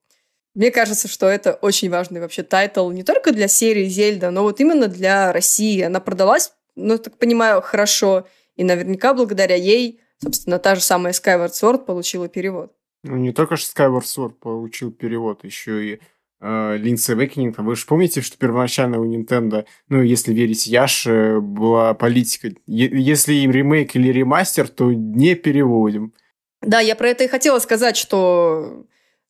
A: мне кажется, что это очень важный вообще title не только для серии Зельда, но вот именно для России. Она продалась, ну, так понимаю, хорошо. И наверняка благодаря ей, собственно, та же самая Skyward Sword получила перевод.
C: Ну, не только же Skyward Sword получил перевод, еще и э, Link's Awakening. Вы же помните, что первоначально у Nintendo, ну, если верить Яше, была политика. Если им ремейк или ремастер, то не переводим.
A: Да, я про это и хотела сказать, что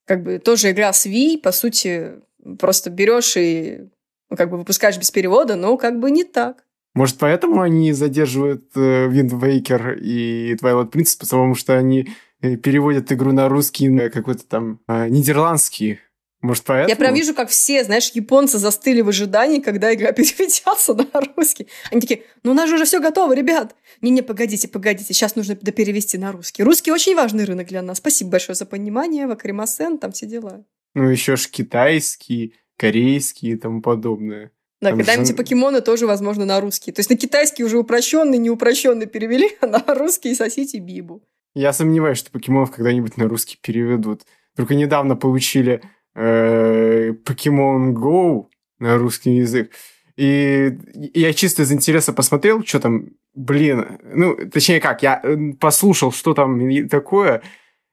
A: как бы тоже игра с Wii, по сути, просто берешь и ну, как бы выпускаешь без перевода, но как бы не так.
C: Может, поэтому они задерживают э, Wind Waker и Twilight Princess, потому что они э, переводят игру на русский, на какой-то там э, нидерландский может, поэтому?
A: Я прям вижу, как все, знаешь, японцы застыли в ожидании, когда игра <laughs> переведется на русский. Они такие, ну у нас же уже все готово, ребят. Не-не, погодите, погодите, сейчас нужно доперевести на русский. Русский очень важный рынок для нас. Спасибо большое за понимание, вакримасен, там все дела.
C: Ну, еще ж китайский, корейский и тому подобное.
A: Да, когда-нибудь же... покемоны тоже, возможно, на русский. То есть на китайский уже упрощенный, неупрощенный перевели, <laughs> а на русский сосите бибу.
C: Я сомневаюсь, что покемонов когда-нибудь на русский переведут. Только недавно получили Pokemon Go на русский язык. И я чисто из интереса посмотрел, что там блин, ну, точнее как, я э, послушал, что там такое,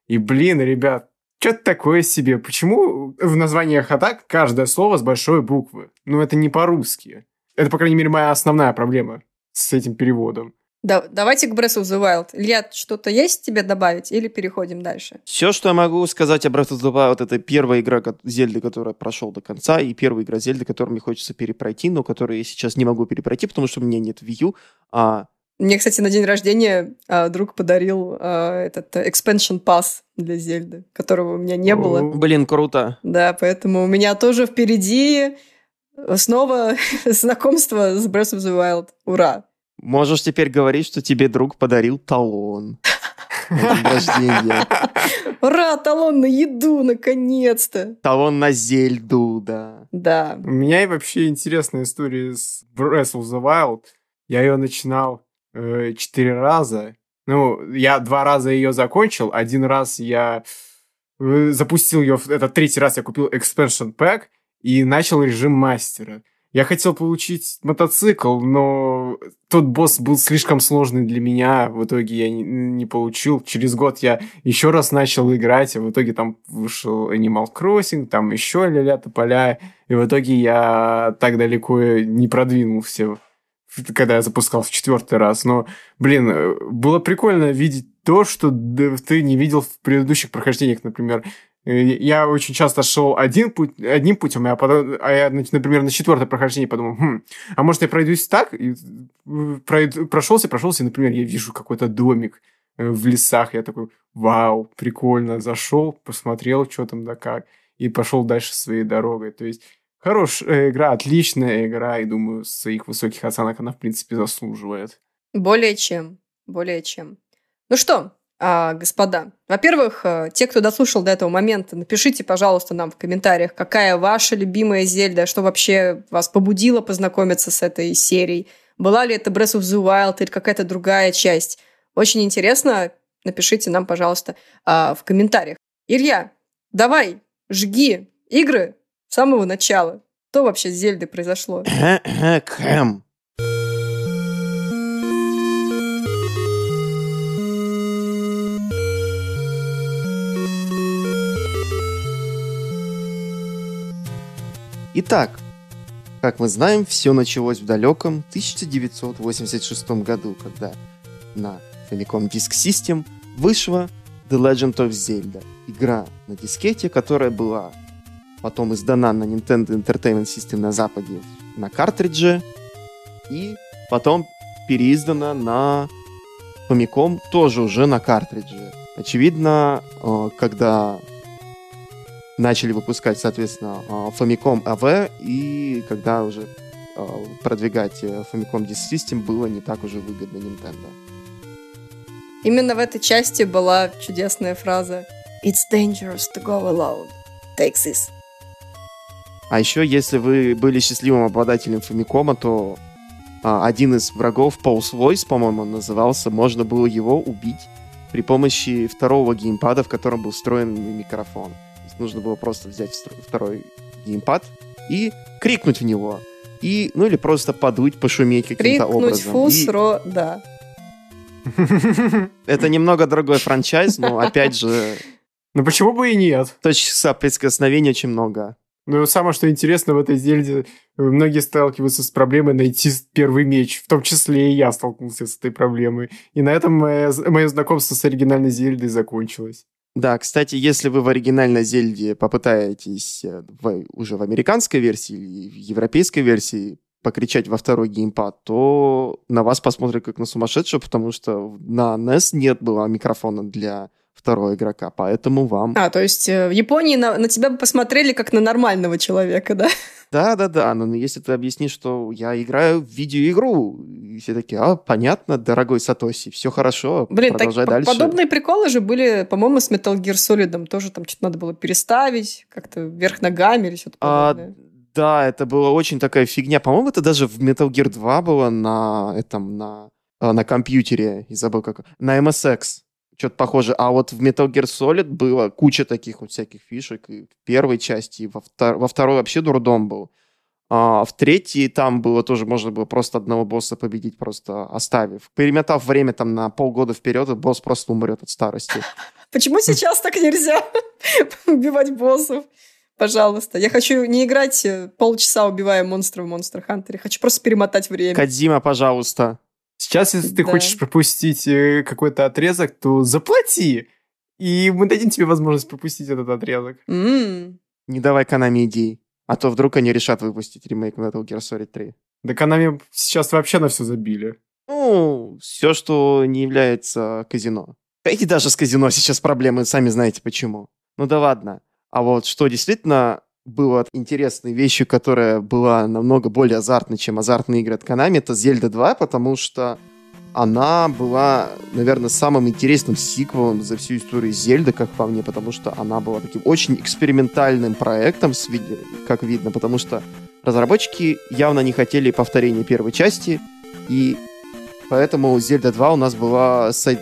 C: и, блин, ребят, что-то такое себе. Почему в названиях атак каждое слово с большой буквы? Ну, это не по-русски. Это, по крайней мере, моя основная проблема с этим переводом.
A: Да, давайте к Breath of the Wild. Илья, что-то есть тебе добавить или переходим дальше?
B: Все, что я могу сказать о Breath of the Wild, это первая игра Зельды, которая прошел до конца, и первая игра Зельды, которую мне хочется перепройти, но которую я сейчас не могу перепройти, потому что у меня нет Wii а
A: Мне, кстати, на день рождения а, друг подарил а, этот э, expansion pass для Зельды, которого у меня не было.
B: Блин, круто.
A: Да, поэтому у меня тоже впереди снова <laughs> знакомство с Breath of the Wild. Ура!
B: Можешь теперь говорить, что тебе друг подарил талон. <laughs> рождения.
A: Ура, талон на еду, наконец-то!
B: Талон на Зельду, да.
A: Да.
C: У меня и вообще интересная история с Breath of the Wild. Я ее начинал э, четыре раза. Ну, я два раза ее закончил. Один раз я э, запустил ее, это третий раз я купил expansion pack и начал режим мастера. Я хотел получить мотоцикл, но тот босс был слишком сложный для меня. В итоге я не, не получил. Через год я еще раз начал играть, а в итоге там вышел Animal Crossing, там еще ля-ля тополя. И в итоге я так далеко не продвинулся, когда я запускал в четвертый раз. Но, блин, э, было прикольно видеть то, что ты не видел в предыдущих прохождениях, например. Э, Я очень часто шел один путь, одним путем, а, потом, а я, например, на четвертое прохождение подумал, хм, а может я пройдусь так? И э, пройду- прошелся, прошелся, и, например, я вижу какой-то домик э, в лесах, я такой, вау, прикольно, зашел, посмотрел, что там да как, и пошел дальше своей дорогой. То есть хорошая игра, отличная игра, и думаю, своих высоких оценок она, в принципе, заслуживает.
A: Более чем. Более чем. Ну что, господа, во-первых, э, те, кто дослушал до этого момента, напишите, пожалуйста, нам в комментариях, какая ваша любимая Зельда, что вообще вас побудило познакомиться с этой серией. Была ли это Breath of the Wild или какая-то другая часть? Очень интересно. Напишите нам, пожалуйста, а, в комментариях. Илья, давай, жги игры с самого начала. Что вообще с Зельдой произошло?
B: Итак, как мы знаем, все началось в далеком 1986 году, когда на Famicom Disk System вышла The Legend of Zelda. Игра на дискете, которая была потом издана на Nintendo Entertainment System на Западе на картридже, и потом переиздана на Famicom тоже уже на картридже. Очевидно, э, когда начали выпускать, соответственно, э, Famicom AV, и когда уже э, продвигать э, Famicom Disk System было не так уже выгодно Nintendo.
A: Именно в этой части была чудесная фраза «It's dangerous to go alone. Take this».
B: А еще, если вы были счастливым обладателем Фамикома, то а, один из врагов, Pulse Voice, по-моему, он назывался, можно было его убить при помощи второго геймпада, в котором был встроен микрофон. Нужно было просто взять второй геймпад и крикнуть в него. И, ну или просто подуть, пошуметь каким-то
A: Крикнуть
B: образом.
A: фус,
B: И
A: ро, да. <laughs>
B: это немного другой франчайз, но опять же,
C: Ну почему бы и нет?
B: точек соприкосновения очень много.
C: Ну, самое, что интересно в этой зельде, многие сталкиваются с проблемой найти первый меч. В том числе и я столкнулся с этой проблемой. И на этом мое, мое знакомство с оригинальной зельдой закончилось.
B: Да, кстати, если вы в оригинальной Зельде попытаетесь э, в- уже в американской версии или в европейской версии покричать во второй геймпад, то на вас посмотрят как на сумасшедшего, потому что на NES нет было микрофона для второго игрока, поэтому вам...
A: А, то есть э, в Японии на, на тебя бы посмотрели как на нормального человека, да?
B: Да-да-да, но если ты объяснишь, что я играю в видеоигру, и все такие, а, понятно, дорогой Сатоси, все хорошо,
A: Блин, так
B: продолжай
A: по-
B: дальше.
A: подобные приколы же были, по-моему, с Metal Gear Solid. Тоже там что-то надо было переставить, как-то вверх ногами или что-то
B: А,
A: подобное.
B: Да, это была очень такая фигня. По-моему, это даже в Metal Gear 2 было на этом, на, а, на компьютере, и забыл как, на MSX. Что-то похоже. А вот в Metal Gear Solid было куча таких вот всяких фишек. И в первой части, и во, втор- во второй вообще дурдом был. А в третьей там было тоже, можно было просто одного босса победить, просто оставив. Перемотав время там на полгода вперед, и босс просто умрет от старости. <laughs>
A: Почему сейчас так нельзя <laughs> убивать боссов? Пожалуйста. Я хочу не играть э, полчаса, убивая монстра в Monster Hunter. Хочу просто перемотать время.
B: Кадзима, пожалуйста.
C: Сейчас, если ты
A: Да.
C: хочешь пропустить э, какой-то отрезок, то заплати. И мы дадим тебе возможность пропустить этот отрезок.
A: М.
B: Не давай Konami идей. А то вдруг они решат выпустить ремейк Metal Gear Solid 3.
C: Да Konami сейчас вообще на все забили.
B: Ну, все, что не является казино. И даже с казино сейчас проблемы, сами знаете почему. Ну да ладно. А вот что действительно было интересной вещью, которая была намного более азартной, чем азартные игры от Konami, это Zelda 2, потому что она была, наверное, самым интересным сиквелом за всю историю Зельды, как по мне, потому что она была таким очень экспериментальным проектом, как видно, потому что разработчики явно не хотели повторения первой части, и поэтому Zelda 2 у нас была сайт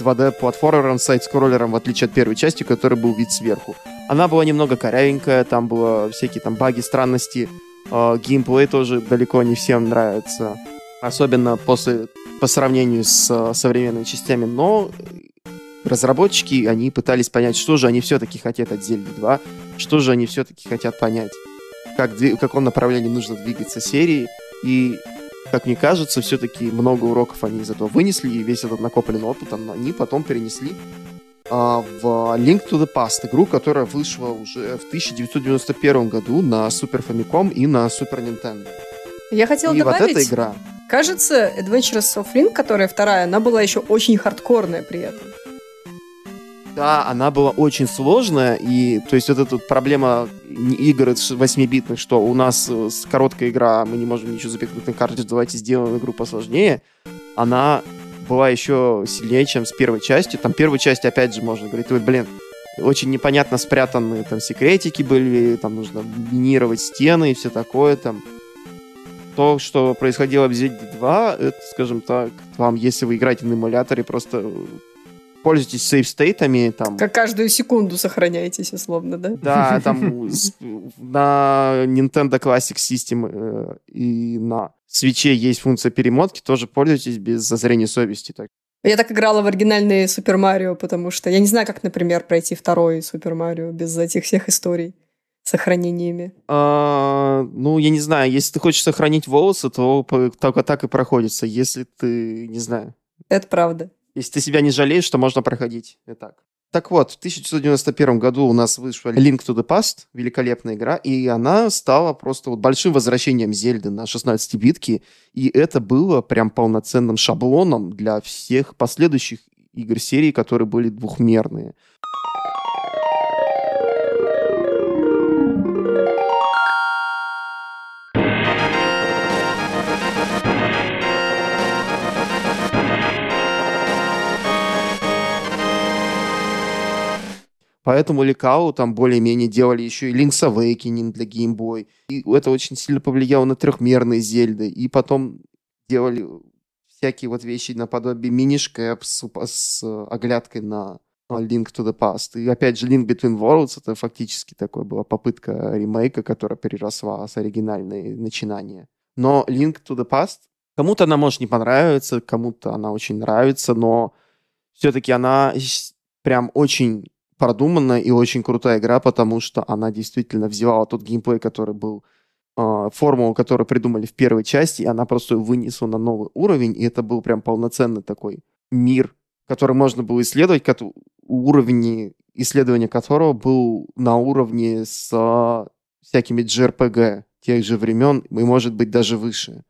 B: 2D-платформером, сайт-скроллером, в отличие от первой части, который был вид сверху. Она была немного корявенькая, там было всякие там баги, странности, э, геймплей тоже далеко не всем нравится, особенно после, по сравнению с э, современными частями, но разработчики, они пытались понять, что же они все-таки хотят от Zelda 2, что же они все-таки хотят понять, как, в каком направлении нужно двигаться серии, и как мне кажется, все-таки много уроков они из этого вынесли, и весь этот накопленный опыт он- они потом перенесли в Link to the Past, игру, которая вышла уже в 1991 году на Super Famicom и на Super Nintendo.
A: Я хотела
B: и
A: добавить,
B: вот эта игра,
A: кажется, Adventures of Link, которая вторая, она была еще очень хардкорная при этом.
B: да, она была очень сложная, и то есть вот эта вот проблема игр 8-битных, что у нас э, короткая игра, мы не можем ничего запихнуть на картридж, давайте сделаем игру посложнее, она была еще сильнее, чем с первой частью. Там первой части, опять же, можно говорить, ой, блин, очень непонятно спрятанные там секретики были, там нужно минировать стены и все такое там. То, что происходило в Zelda 2, это, скажем так, вам, если вы играете на эмуляторе, просто пользуйтесь сейф-стейтами, там,
A: Как каждую секунду сохраняетесь, условно, да?
B: да, <laughs> там на Nintendo Classic System э, и на свече есть функция перемотки, тоже пользуйтесь без зазрения совести. Так.
A: Я так играла в оригинальные Супер Марио, потому что я не знаю, как, например, пройти второй Супер Марио без этих всех историй сохранениями.
B: А, ну, я не знаю, если ты хочешь сохранить волосы, то только так и проходится. Если ты, не знаю,
A: Это правда.
B: Если ты себя не жалеешь, то можно проходить и так. Так вот, в 1991 году у нас вышла Link to the Past, великолепная игра, и она стала просто вот большим возвращением Зельды на 16-битки, и это было прям полноценным шаблоном для всех последующих игр серии, которые были двухмерные. Поэтому Лекау там более-менее делали еще и Link's Awakening для Game Boy. И это очень сильно повлияло на трехмерные Зельды. И потом делали всякие вот вещи наподобие мини-шкэп с, с э, оглядкой на Link to the Past. И опять же, Link Between Worlds это фактически такой была попытка ремейка, которая переросла с оригинальные начинания. Но Link to the Past кому-то она может не понравиться, кому-то она очень нравится, но все-таки она прям очень продуманная и очень крутая игра, потому что она действительно взяла тот геймплей, который был э, формулу, которую придумали в первой части, и она просто вынесла на новый уровень, и это был прям полноценный такой мир, который можно было исследовать, уровень исследования которого был на уровне с э, всякими JRPG тех же времен, и может быть даже выше.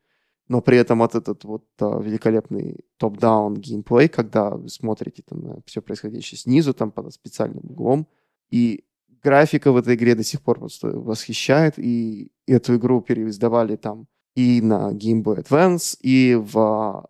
B: Но при этом вот этот вот а, великолепный топ-даун геймплей, когда вы смотрите там, на все происходящее снизу, там под специальным углом, и графика в этой игре до сих пор просто восхищает, и эту игру переиздавали там и на Game Boy Advance, и в а,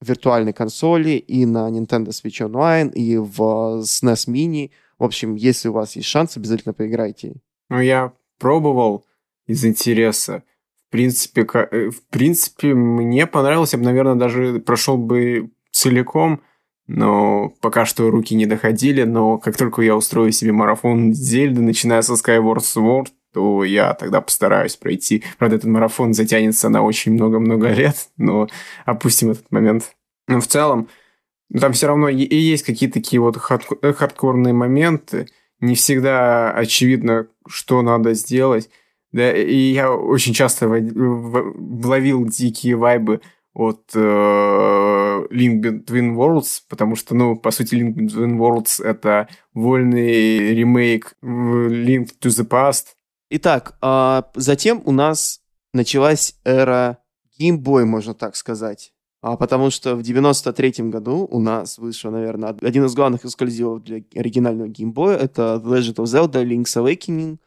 B: виртуальной консоли, и на Nintendo Switch Online, и в а, SNES Mini. В общем, если у вас есть шанс, обязательно поиграйте.
C: Ну, я пробовал из интереса. В принципе, э, в принципе, мне понравилось. Я бы, наверное, даже прошел бы целиком, но пока что руки не доходили. Но как только я устрою себе марафон Зельды, начиная со Skyward Sword, то я тогда постараюсь пройти. Правда, этот марафон затянется на очень много-много лет, но опустим этот момент. Но в целом, ну, там все равно и есть какие-то такие вот хардко- хардкорные моменты. Не всегда очевидно, что надо сделать. Да, и я очень часто ловил дикие вайбы от э, Link Between Worlds, потому что, ну, по сути, Link Between Worlds — это вольный ремейк Link to the Past.
B: Итак, а затем у нас началась эра Game Boy, можно так сказать. А потому что в 93 году у нас вышел, наверное, один из главных эксклюзивов для оригинального Boy. Это The Legend of Zelda Link's Awakening.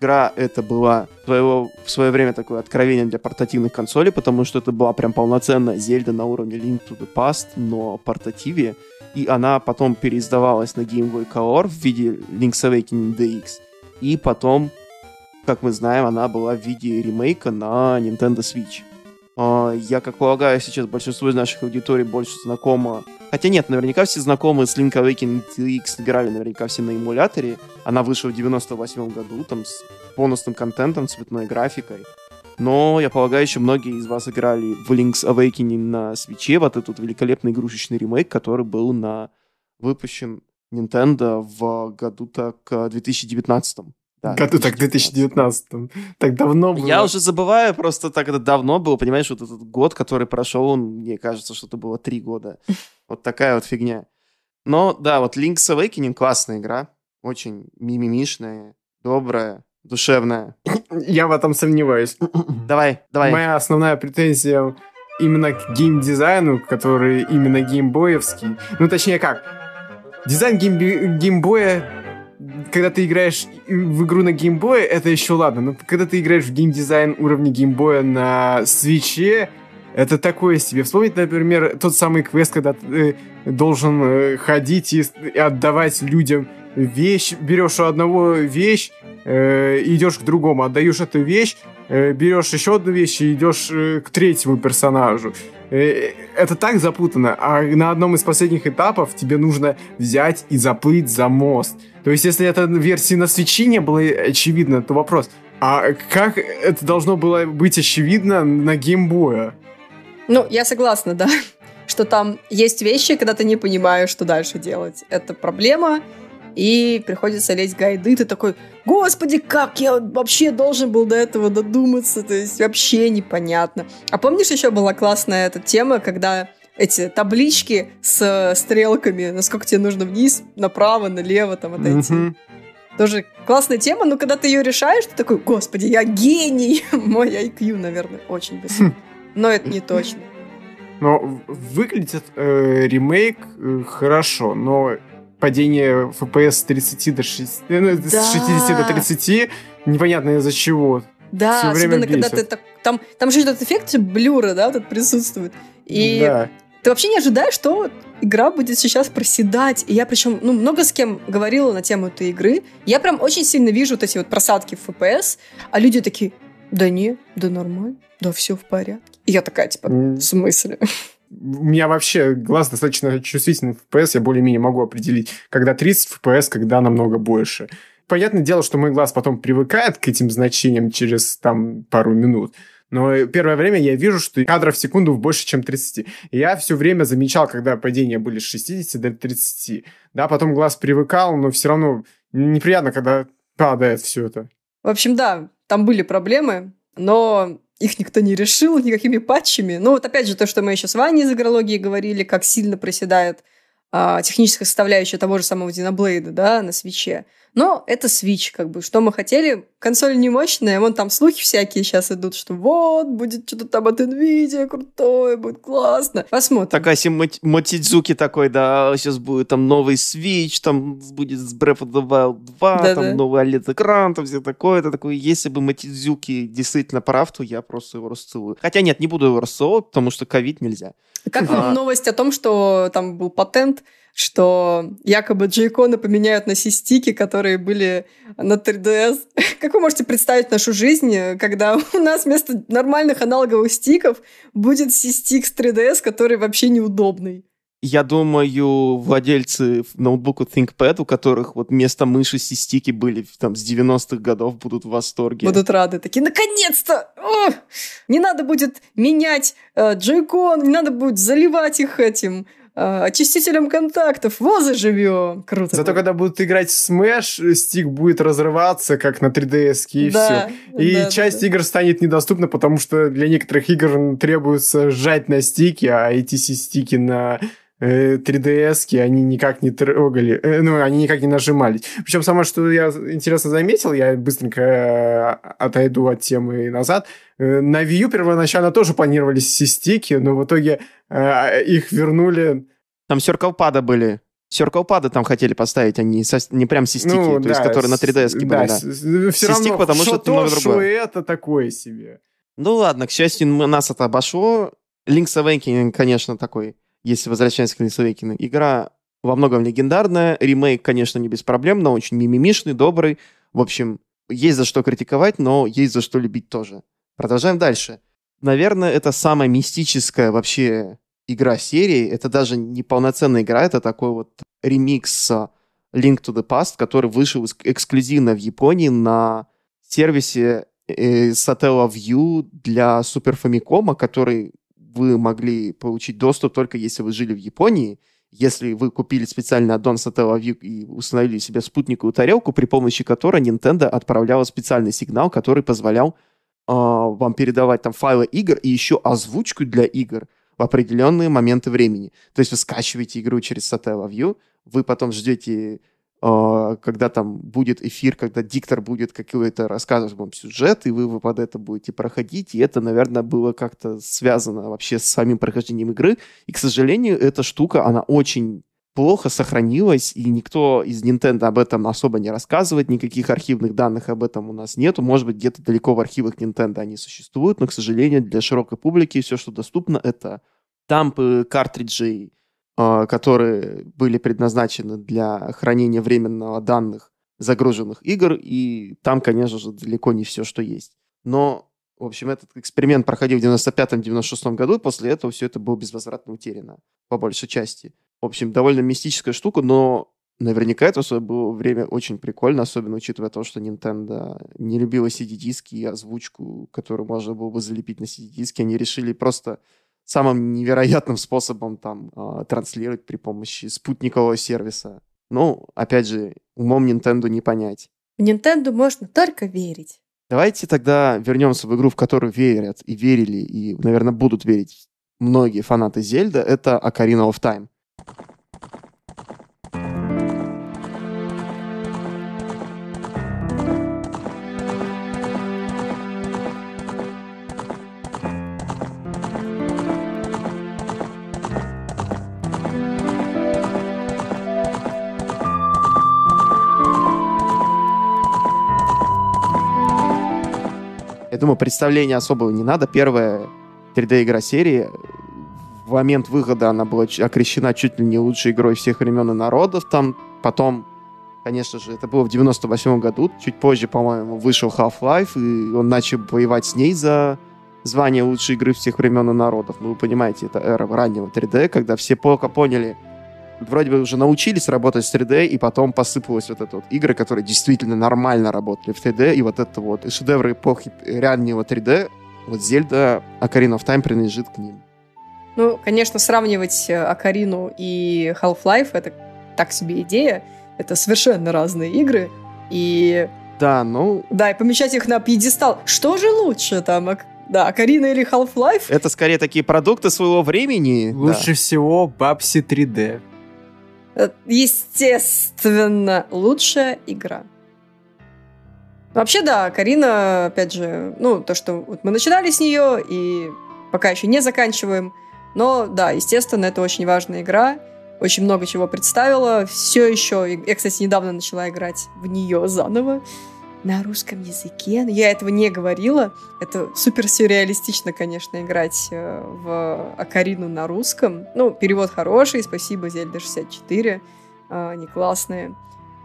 B: Игра это была своего, в свое время такое откровение для портативных консолей, потому что это была прям полноценная Зельда на уровне Link to the Past, но портативе. И она потом переиздавалась на Game Boy Color в виде Link's Awakening DX. И потом, как мы знаем, она была в виде ремейка на Nintendo Switch. А, Я, как полагаю, сейчас большинство из наших аудиторий больше знакомо... Хотя нет, наверняка все знакомы с Link Awakening DX играли наверняка все на эмуляторе. Она вышла в 98 году, там с бонусным контентом, цветной графикой. Но, я полагаю, еще многие из вас играли в Link's Awakening на свече, вот этот великолепный игрушечный ремейк, который был на выпущен Nintendo в году так э, 2019. Да,
C: Году так 2019 Так давно было.
B: я уже забываю, просто так это давно было, понимаешь, вот этот год, который прошел, он, мне кажется, что это было три года. <laughs> Вот такая вот фигня. Но, да, вот Link's Awakening классная игра, очень мимимишная, добрая, душевная. <coughs>
C: Я в этом сомневаюсь. <coughs>
B: Давай, давай.
C: Моя основная претензия именно к геймдизайну, который именно геймбоевский. Ну, точнее как, дизайн геймбо- Game Boy'я, когда ты играешь в игру на Game Boy'е, это еще ладно. Но когда ты играешь в геймдизайн уровня Game Boy'я на Switch'е, это такое себе. Вспомнить, например, тот самый квест, когда ты э, должен э, ходить и, отдавать людям вещь. Берешь у одного вещь, э, идешь к другому, отдаешь эту вещь, э, берешь еще одну вещь и идешь э, к третьему персонажу. Э, это так запутанно. А на одном из последних этапов тебе нужно взять и заплыть за мост. То есть, если это версии на свечи не было очевидно, то вопрос, а как это должно было быть очевидно на геймбоя?
A: Ну, я согласна, да, <laughs> что там есть вещи, когда ты не понимаешь, что дальше делать. Это проблема, и приходится лезть гайды. Ты такой, господи, как я вообще должен был до этого додуматься? То есть вообще непонятно. А помнишь, еще была классная эта тема, когда эти таблички с стрелками, насколько тебе нужно вниз, направо, налево там отойти.
C: Мгм.
A: Тоже классная тема, но когда ты ее решаешь, ты такой, господи, я гений! <laughs> Мой IQ, наверное, очень высокий. Но это не точно.
C: Но выглядит э, ремейк э, хорошо, но падение FPS с 30 до 60, э, ну,
A: Да.
C: с 60 до 30 непонятно из-за чего.
A: Да,
C: Всё время
A: особенно когда
C: бесит.
A: ты так... Там, там же этот эффект блюра, да, тут присутствует. И
C: Да.
A: Ты вообще не ожидаешь, что игра будет сейчас проседать. И я причем, ну, много с кем говорила на тему этой игры. Я прям очень сильно вижу вот эти вот просадки в FPS, а люди такие, да не, да нормально, да все в порядке. И я такая, типа, в смысле?
C: У меня вообще глаз достаточно чувствительный в FPS, я более-менее могу определить, когда 30 FPS, когда намного больше. Понятное дело, что мой глаз потом привыкает к этим значениям через там пару минут. Но первое время я вижу, что кадров в секунду больше, чем 30. И я все время замечал, когда падения были с 60 до 30. Да, потом глаз привыкал, но все равно неприятно, когда падает все это.
A: В общем, да, там были проблемы, но их никто не решил никакими патчами. Ну, вот опять же, то, что мы еще с Ваней из игрологии говорили, как сильно проседает а, техническая составляющая того же самого Xenoblade, да, на свече. Но это Switch, как бы, что мы хотели. Консоль не мощная, вон там слухи всякие сейчас идут, что вот, будет что-то там от Nvidia крутое, будет классно. Посмотрим.
B: Мати- Мотидзуки такой, да, сейчас будет там новый Switch, там будет с Breath of the Wild 2,
A: Да-да.
B: там новый OLED-экран, там все такое. Это такое, если бы Мотидзуки действительно прав, то я просто его расцелую. Хотя нет, не буду его расцеловать, потому что ковид нельзя.
A: Как
B: А.
A: вам новость о том, что там был патент что якобы джейконы поменяют на систики, которые были на 3DS. <laughs> Как вы можете представить нашу жизнь, когда <laughs> у нас вместо нормальных аналоговых стиков будет систик с 3DS, который вообще неудобный?
B: Я думаю, владельцы ноутбука ThinkPad, у которых вот вместо мыши стики были там с 90-х годов, будут в восторге.
A: Будут рады. Такие, наконец-то! О! Не надо будет менять э, джойкон, не надо будет заливать их этим э, очистителем контактов. Во, заживем! Круто.
C: Зато
A: будет.
C: когда будут играть в Smash, стик будет разрываться, как на 3DS, и
A: Да,
C: все. И
A: да,
C: часть
A: да.
C: игр станет недоступна, потому что для некоторых игр требуется сжать на а эти стики на э, 3DS, они никак не трогали, э, ну, они никак не нажимались. Причем самое, что я интересно заметил, я быстренько э, отойду от темы назад, э, на Wii U первоначально тоже планировались стики, но в итоге э, их вернули
B: Там серкалпады были. Серкалпады там хотели поставить, а не, со- не прям систики,
C: Ну,
B: то есть
C: да,
B: которые на 3DS
C: с-
B: были,
C: да,
B: да.
C: все
B: Систик,
C: равно,
B: потому что это
C: то,
B: немного
C: что это такое себе.
B: Ну ладно, к счастью, нас это обошло. Link's Awakening, конечно, такой, если возвращаемся к Awakening. Игра во многом легендарная, ремейк, конечно, не без проблем, но очень мимимишный, добрый. В общем, есть за что критиковать, но есть за что любить тоже. Продолжаем дальше. Наверное, это самая мистическая вообще игра серии. Это даже не полноценная игра, это такой вот ремикс Link to the Past, который вышел эксклюзивно в Японии на сервисе э, Satellaview для Super Famicom, который вы могли получить доступ только если вы жили в Японии. Если вы купили специальный аддон Satellaview и установили себе спутниковую тарелку, при помощи которой Nintendo отправляла специальный сигнал, который позволял а, вам передавать там файлы игр и еще озвучку для игр в определенные моменты времени. То есть вы скачиваете игру через Satellaview, вы потом ждете, когда там будет эфир, когда диктор будет какой-то рассказывать вам сюжет, и вы, под это будете проходить, и это, наверное, было как-то связано вообще с самим прохождением игры. И, к сожалению, эта штука, она очень плохо сохранилась, и никто из Nintendo об этом особо не рассказывает, никаких архивных данных об этом у нас нету. Может быть, где-то далеко в архивах Nintendo они существуют, но, к сожалению, для широкой публики все, что доступно, это дампы картриджей, которые были предназначены для хранения временного данных загруженных игр, и там, конечно же, далеко не все, что есть. Но, в общем, этот эксперимент проходил в 95-96 году, и после этого все это было безвозвратно утеряно, по большей части. В общем, довольно мистическая штука, но наверняка это в было время очень прикольно, особенно учитывая то, что Nintendo не любила CD-диски и озвучку, которую можно было бы залепить на CD-диски. Они решили просто самым невероятным способом там а, транслировать при помощи спутникового сервиса. Ну, опять же, умом Nintendo не понять.
A: В Nintendo можно только верить.
B: Давайте тогда вернемся в игру, в которую верят и верили, и, наверное, будут верить многие фанаты Зельда. Это Ocarina of Time. Думаю, представления особого не надо. Первая 3D-игра серии. В момент выхода она была окрещена чуть ли не лучшей игрой всех времен и народов. Там потом, конечно же, это было в 98 году. Чуть позже, по-моему, вышел Half-Life, и он начал воевать с ней за звание лучшей игры всех времен и народов. Ну, вы понимаете, это эра раннего 3D, когда все пока поняли, вроде бы уже научились работать с 3D, и потом посыпалось вот это вот игры, которые действительно нормально работали в 3D, и вот это вот шедевры эпохи раннего 3D, вот Зельда Ocarina of Time принадлежит к ним.
A: Ну, конечно, сравнивать э, Акарину и Half-Life — это так себе идея. Это совершенно разные игры. И
B: Да, ну,
A: да, и помещать их на пьедестал. Что же лучше там? Ак- Да, Акарина или Half-Life?
B: это скорее такие продукты своего времени.
C: Лучше всего Бабси 3D.
A: Э, Естественно, лучшая игра. Вообще, да, Карина, опять же, ну, то, что вот мы начинали с нее, и пока еще не заканчиваем. Но, да, естественно, это очень важная игра. Очень много чего представила. Все еще... Я, кстати, недавно начала играть в нее заново. На русском языке. Но я этого не говорила. Это супер сюрреалистично, конечно, играть э, в Акарину на русском. Ну, перевод хороший, спасибо, Зельда 64. А, они классные.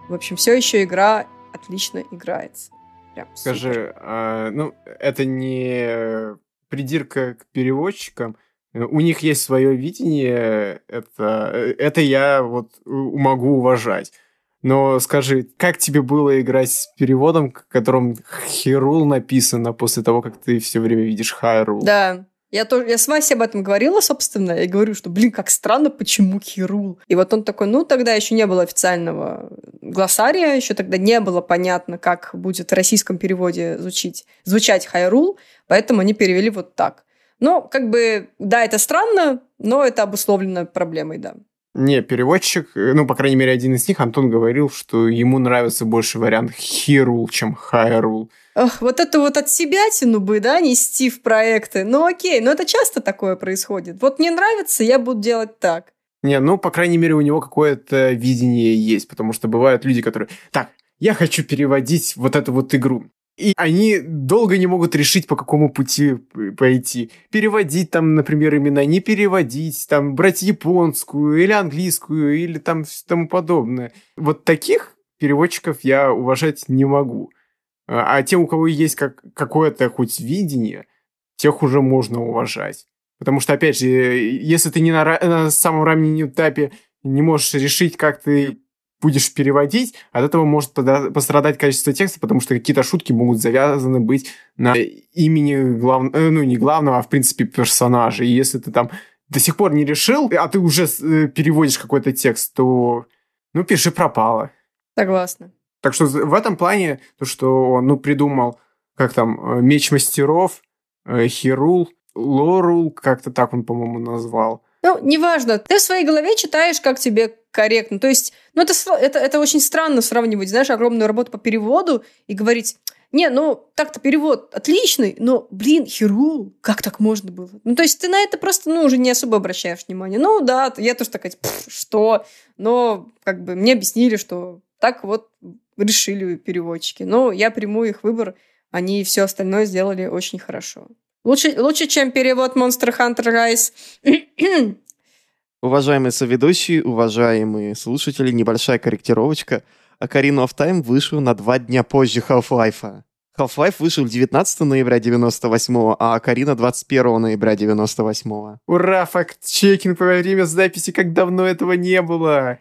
A: В общем, все еще игра отлично играется. Прям
C: Скажи, а, ну, это не придирка к переводчикам. У них есть свое видение, это, это я вот могу уважать. Но скажи, как тебе было играть с переводом, к котором Хирул написано после того, как ты все время видишь Хайрул?
A: Да. Я, тоже, я с Васей об этом говорила, собственно, и говорю, что, блин, как странно, почему Хирул? И вот он такой, ну, тогда еще не было официального глоссария, еще тогда не было понятно, как будет в российском переводе звучить, звучать Хайрул, поэтому они перевели вот так. Ну, как бы, да, это странно, но это обусловлено проблемой, да.
C: Не, переводчик, э, ну, по крайней мере, один из них, Антон говорил, что ему нравится больше вариант Хирул, чем Хайрул.
A: Ох, вот это вот от себя тяну бы, да, нести в проекты. Ну окей, но это часто такое происходит. Вот мне нравится, я буду делать так.
C: Не, ну, по крайней мере, у него какое-то видение есть, потому что бывают люди, которые... Так, я хочу переводить вот эту вот игру. И они долго не могут решить, по какому пути пойти. Переводить там, например, имена, не переводить, там, брать японскую или английскую, или там тому подобное. Вот таких переводчиков я уважать не могу. А а те, у кого есть как, какое-то хоть видение, тех уже можно уважать. Потому что, опять же, если ты не на, на самом раннем этапе не можешь решить, как ты будешь переводить, от этого может пострадать качество текста, потому что какие-то шутки могут завязаны быть на имени главного, ну не главного, а в принципе персонажа. И если ты там до сих пор не решил, а ты уже э, переводишь какой-то текст, то ну пиши пропало.
A: Согласна.
C: Так что в этом плане то, что он ну, придумал, как там, э, Меч Мастеров, э, Хирул, Лорул, как-то так он, по-моему, назвал.
A: Ну, неважно. Ты в своей голове читаешь, как тебе корректно. То есть, ну, это, это, это очень странно сравнивать, знаешь, огромную работу по переводу и говорить, не, ну, так-то перевод отличный, но, блин, Хирул, как так можно было? Ну, то есть ты на это просто, ну, уже не особо обращаешь внимание. Ну, да, я тоже такая, «Пф, что? Но, как бы, мне объяснили, что так вот решили переводчики. Но я приму их выбор, они все остальное сделали очень хорошо. Лучше, лучше чем перевод Monster Hunter Rise.
B: Уважаемые соведущие, уважаемые слушатели, небольшая корректировочка. Ocarina of Time вышел на два дня позже Half-Life. Half-Life вышел 19 ноября 98 а Ocarina 21 ноября 98
C: Ура, факт-чекинг во время записи, как давно этого не было.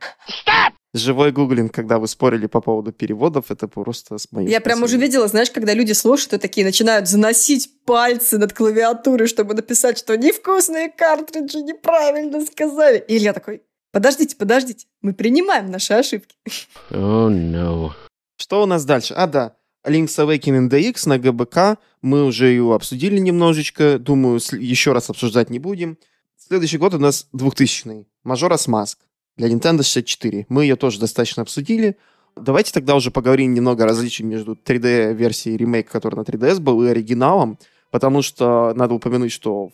B: Живой гуглинг, когда вы спорили по поводу переводов, это просто с моей
A: Я прям уже видела, знаешь, когда люди слушают и такие начинают заносить пальцы над клавиатурой, чтобы написать, что невкусные картриджи неправильно сказали. И я такой, подождите, подождите, мы принимаем наши ошибки.
D: Oh no.
B: Что у нас дальше? А, да. Link's Awakening DX на ГБК. Мы уже ее обсудили немножечко. Думаю, еще раз обсуждать не будем. Следующий год у нас 2000-й. Majora's Mask для Nintendo 64. Мы ее тоже достаточно обсудили. Давайте тогда уже поговорим немного о различиях между 3D-версией ремейка, который на 3DS был, и оригиналом. Потому что надо упомянуть, что в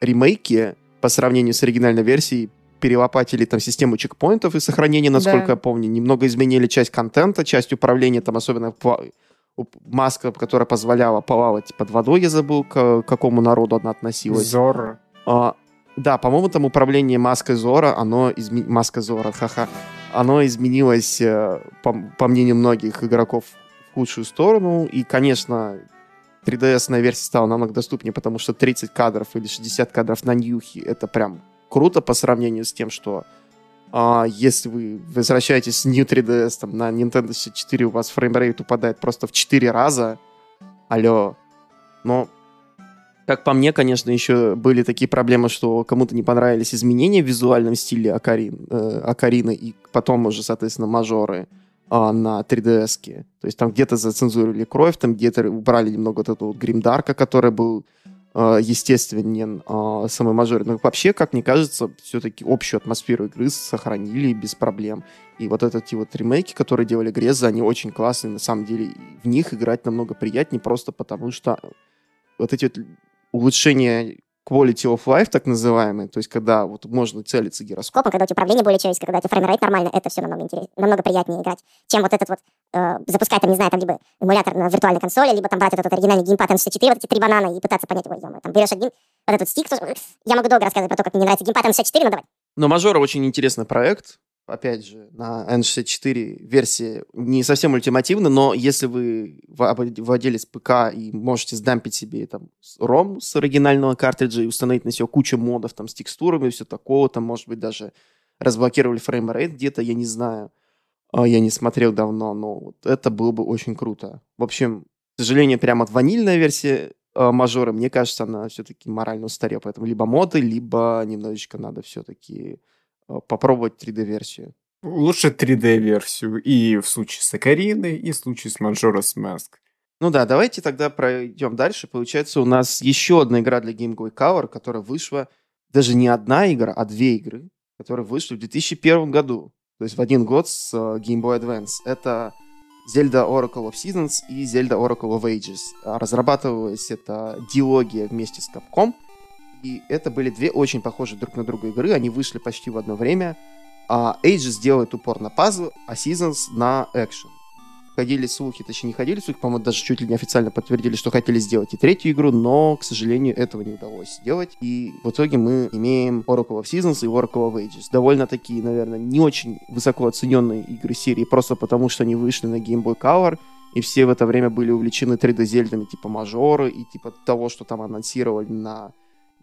B: ремейке по сравнению с оригинальной версией перелопатили там систему чекпоинтов и сохранения, насколько
A: Да.
B: я помню. Немного изменили часть контента, часть управления, там особенно маска, которая позволяла плавать под водой, я забыл, к какому народу она относилась.
C: Зор.
B: А, да, по-моему, там управление маской Зора, оно изме... маска Зора, ха-ха, оно изменилось, э, по, по мнению многих игроков, в худшую сторону. И, конечно, 3DS-ная версия стала намного доступнее, потому что 30 кадров или 60 кадров на New'хе это прям круто по сравнению с тем, что а, если вы возвращаетесь с New 3DS там, на Nintendo 64, у вас frame rate упадает просто в 4 раза. Алло. Но как по мне, конечно, еще были такие проблемы, что кому-то не понравились изменения в визуальном стиле Акарин, э, Акарины и потом уже, соответственно, мажоры а, на 3DS. -ке. То есть там где-то зацензурили кровь, там где-то убрали немного вот этого вот гримдарка, который был э, естественен э, самой мажоре. Но вообще, как мне кажется, все-таки общую атмосферу игры сохранили без проблем. И вот эти вот ремейки, которые делали Греза, они очень классные. На самом деле, в них играть намного приятнее, просто потому что вот эти вот улучшения quality of life, так называемый, то есть когда вот можно целиться гироскопом.
F: Скопом, когда у тебя управление более человеческое, когда у тебя frame rate нормально, это все намного интереснее, намного приятнее играть, чем вот этот вот э, запускать, там, не знаю, там, либо эмулятор на виртуальной консоли, либо там брать этот, этот оригинальный геймпад N64, вот эти три банана и пытаться понять, ой, ё там берешь один, вот этот stick, я могу долго рассказывать про то, как мне не нравится геймпад N64, но давай.
B: Но Majora очень интересный проект. Опять же, на N64 версии не совсем ультимативно, но если вы владелец ПК и можете сдампить себе там ROM с оригинального картриджа и установить на себя кучу модов там с текстурами и все такого, там, может быть, даже разблокировали framerate где-то, я не знаю. А, Я не смотрел давно, но вот это было бы очень круто. В общем, к сожалению, прямо вот ванильная версия э, Majora, мне кажется, она все-таки морально устарела. Поэтому либо моды, либо немножечко надо все-таки попробовать 3D-версию.
C: Лучше 3D-версию и в случае с Акариной, и в случае с Majora's Mask.
B: Ну да, давайте тогда пройдем дальше. Получается, у нас еще одна игра для Game Boy Color, которая вышла, даже не одна игра, а две игры, которые вышли в 2001 году. То есть в один год с э, Game Boy Advance. Это Zelda Oracle of Seasons и Zelda Oracle of Ages. А Разрабатывалась это диалогия вместе с Capcom. И это были две очень похожие друг на друга игры. Они вышли почти в одно время. А Ages делает упор на пазл, а Seasons на экшен ходили слухи, точнее не ходили слухи, по-моему, даже чуть ли не официально подтвердили, что хотели сделать и третью игру, но, к сожалению, этого не удалось сделать. И в итоге мы имеем Oracle of Seasons и Oracle of Ages. Довольно такие, наверное, не очень высоко оцененные игры серии, просто потому что они вышли на Game Boy Color, и все в это время были увлечены 3D-зельдами типа Мажоры и типа того, что там анонсировали на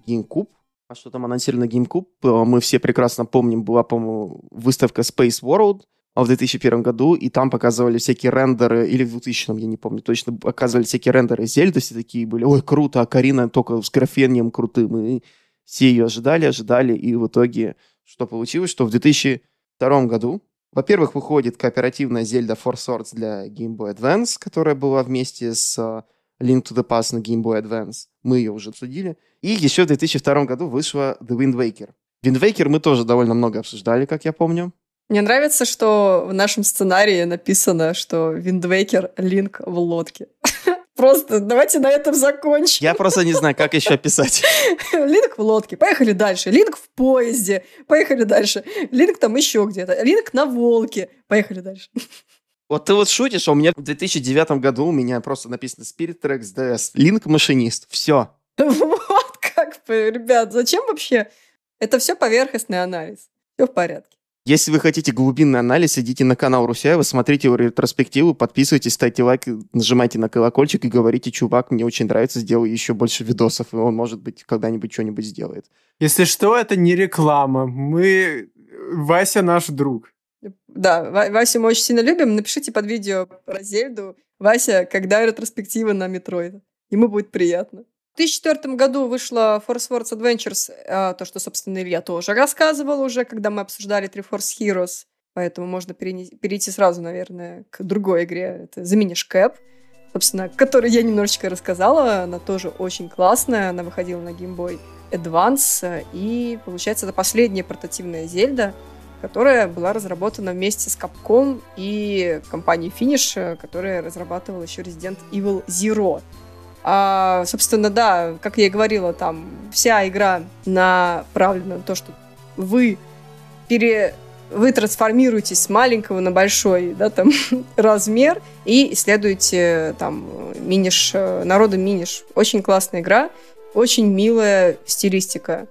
B: GameCube. А что там анонсировали на GameCube, э, мы все прекрасно помним, была, по-моему, выставка Space World, в 2001 году, и там показывали всякие рендеры, или в 2000, я не помню точно, показывали всякие рендеры Зельды, все такие были, ой, круто, а Карина только с графением крутым, и все ее ожидали, ожидали, и в итоге что получилось, что в 2002 году, во-первых, выходит кооперативная Зельда Four Swords для Game Boy Advance, которая была вместе с э, Link to the Past на Game Boy Advance, мы ее уже обсудили, и еще в 2002 году вышла The Wind Waker. Wind Waker мы тоже довольно много обсуждали, как я помню.
A: Мне нравится, что в нашем сценарии написано, что Виндвейкер Линк в лодке. <laughs> Просто давайте на этом закончим.
B: Я просто не знаю, как еще описать. <laughs>
A: Линк в лодке, поехали дальше. Линк в поезде, поехали дальше. Линк там еще где-то. Линк на волке, поехали дальше. <laughs>
B: Вот ты вот шутишь, а у меня в 2009 году у меня просто написано Spirit Tracks DS, Link машинист, все. <laughs>
A: Вот как бы, ребят, зачем вообще? Это все поверхностный анализ. Все в порядке.
B: Если вы хотите глубинный анализ, идите на канал Русяева, смотрите его ретроспективу, подписывайтесь, ставьте лайк, нажимайте на колокольчик и говорите, чувак, мне очень нравится, сделай еще больше видосов, и он, может быть, когда-нибудь что-нибудь сделает.
C: Если что, это не реклама. Мы... Вася наш друг.
A: Да, Ва- Васю мы очень сильно любим. Напишите под видео про Зельду. Вася, когда ретроспектива на Metroid? Ему будет приятно. В 2004 году вышла Four Swords Adventures, а, то, что, собственно, Илья тоже рассказывал уже, когда мы обсуждали Triforce Heroes. Поэтому можно перейти сразу, наверное, к другой игре. Это Minish Cap, собственно, которой я немножечко рассказала. Она тоже очень классная. Она выходила на Game Boy Advance. И, получается, это последняя портативная Зельда, которая была разработана вместе с Capcom и компанией Finish, которая разрабатывала еще Resident Evil Zero. А, собственно, да, как я и говорила, там вся игра направлена на то, что вы пере... вы трансформируетесь с маленького на большой, да, там, <laughs> размер и исследуете там миниш, народа миниш. Очень классная игра, очень милая стилистика.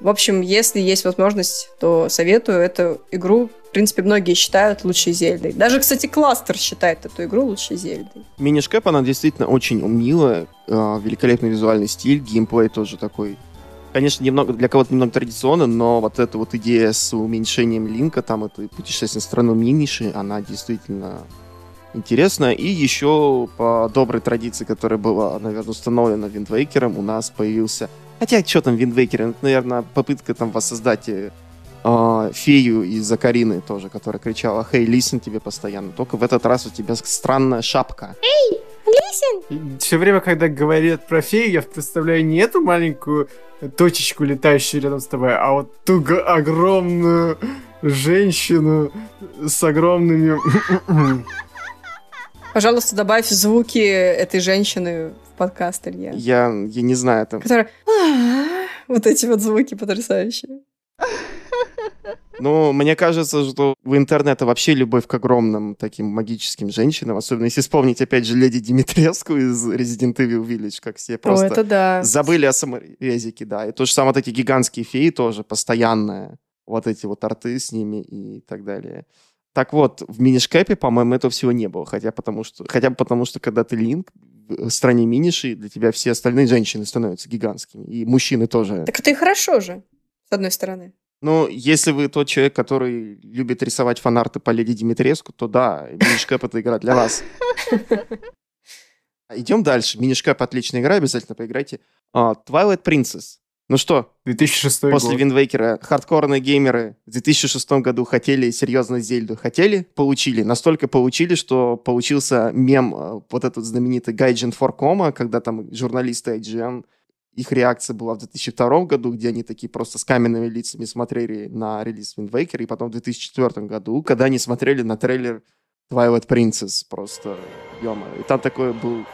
A: В общем, если есть возможность, то советую эту игру. В принципе, многие считают лучшей Зельдой. Даже, кстати, Кластер считает эту игру лучшей Зельдой.
B: Минишкэп, она действительно очень милая, э, великолепный визуальный стиль, геймплей тоже такой. Конечно, немного для кого-то немного традиционно, но вот эта вот идея с уменьшением линка, там это путешествие в страну Миниши, она действительно интересная. И еще по доброй традиции, которая была, наверное, установлена Виндвейкером, у нас появился... Хотя, что там Виндвейкер? Это, наверное, попытка там воссоздать э, фею из Акарины тоже, которая кричала «Хей, лисен» тебе постоянно. Только в этот раз у тебя странная шапка.
C: Все время, когда говорят про фею, я представляю не эту маленькую точечку, летающую рядом с тобой, а вот ту огромную женщину с огромными...
A: Пожалуйста, добавь звуки этой женщины подкаст, Илья.
B: Я, я не знаю, там...
A: Которая... «А-а-а». Вот эти вот звуки потрясающие.
B: Ну, мне кажется, что в интернете вообще любовь к огромным таким магическим женщинам, особенно если вспомнить, опять же, леди Димитреску из Resident Evil Village, как все просто
A: О, это да.
B: забыли о саморезике, да. И то же самое эти гигантские феи тоже, постоянные, вот эти вот арты с ними и так далее. Так вот, в минишкэпе, по-моему, этого всего не было. Хотя, потому что, хотя бы потому, что когда ты Линк стране миниши, для тебя все остальные женщины становятся гигантскими. И мужчины тоже.
A: Так это и хорошо же, с одной стороны.
B: Ну, если вы тот человек, который любит рисовать фанарты по Леди Димитреску, то да, Минишкэп — это игра для вас. <laughs> Идем дальше. Минишкэп — отличная игра, обязательно поиграйте. А, Twilight Princess. Ну что,
C: 2006
B: после
C: год.
B: Виндвейкера хардкорные геймеры в 2006 году хотели серьезно Зельду. Хотели? Получили. Настолько получили, что получился мем, э, вот этот знаменитый Gaijin 4 когда там журналисты IGN их реакция была в 2002 году, где они такие просто с каменными лицами смотрели на релиз Waker, и потом в 2004 году, когда они смотрели на трейлер Twilight Princess, просто, ё И там такой был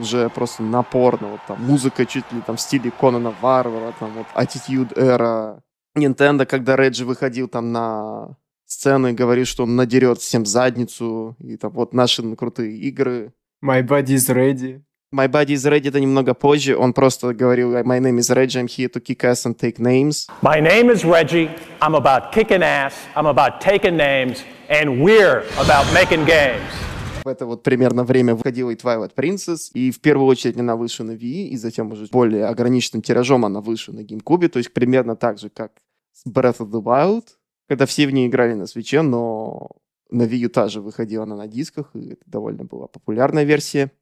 B: уже просто напорно, вот там музыка чуть ли там в стиле Конана Варвара, там вот Attitude Era. Nintendo, когда Реджи выходил там на сцену и говорил, что он надерет всем задницу, и там вот наши крутые игры.
C: My body is ready.
B: My Body is Ready это немного позже. Он просто говорил, My name is Reggie, I'm here to kick ass and take names.
G: My name is Reggie. I'm about kicking ass. I'm about taking names. And we're about making games.
B: Это вот примерно время выходила и Twilight Princess, и в первую очередь она вышла на Wii, и затем уже более ограниченным тиражом она вышла на GameCube, то есть примерно так же, как с Breath of the Wild, когда все в ней играли на свече, но на Wii U также выходила она на дисках, и это довольно была популярная версия.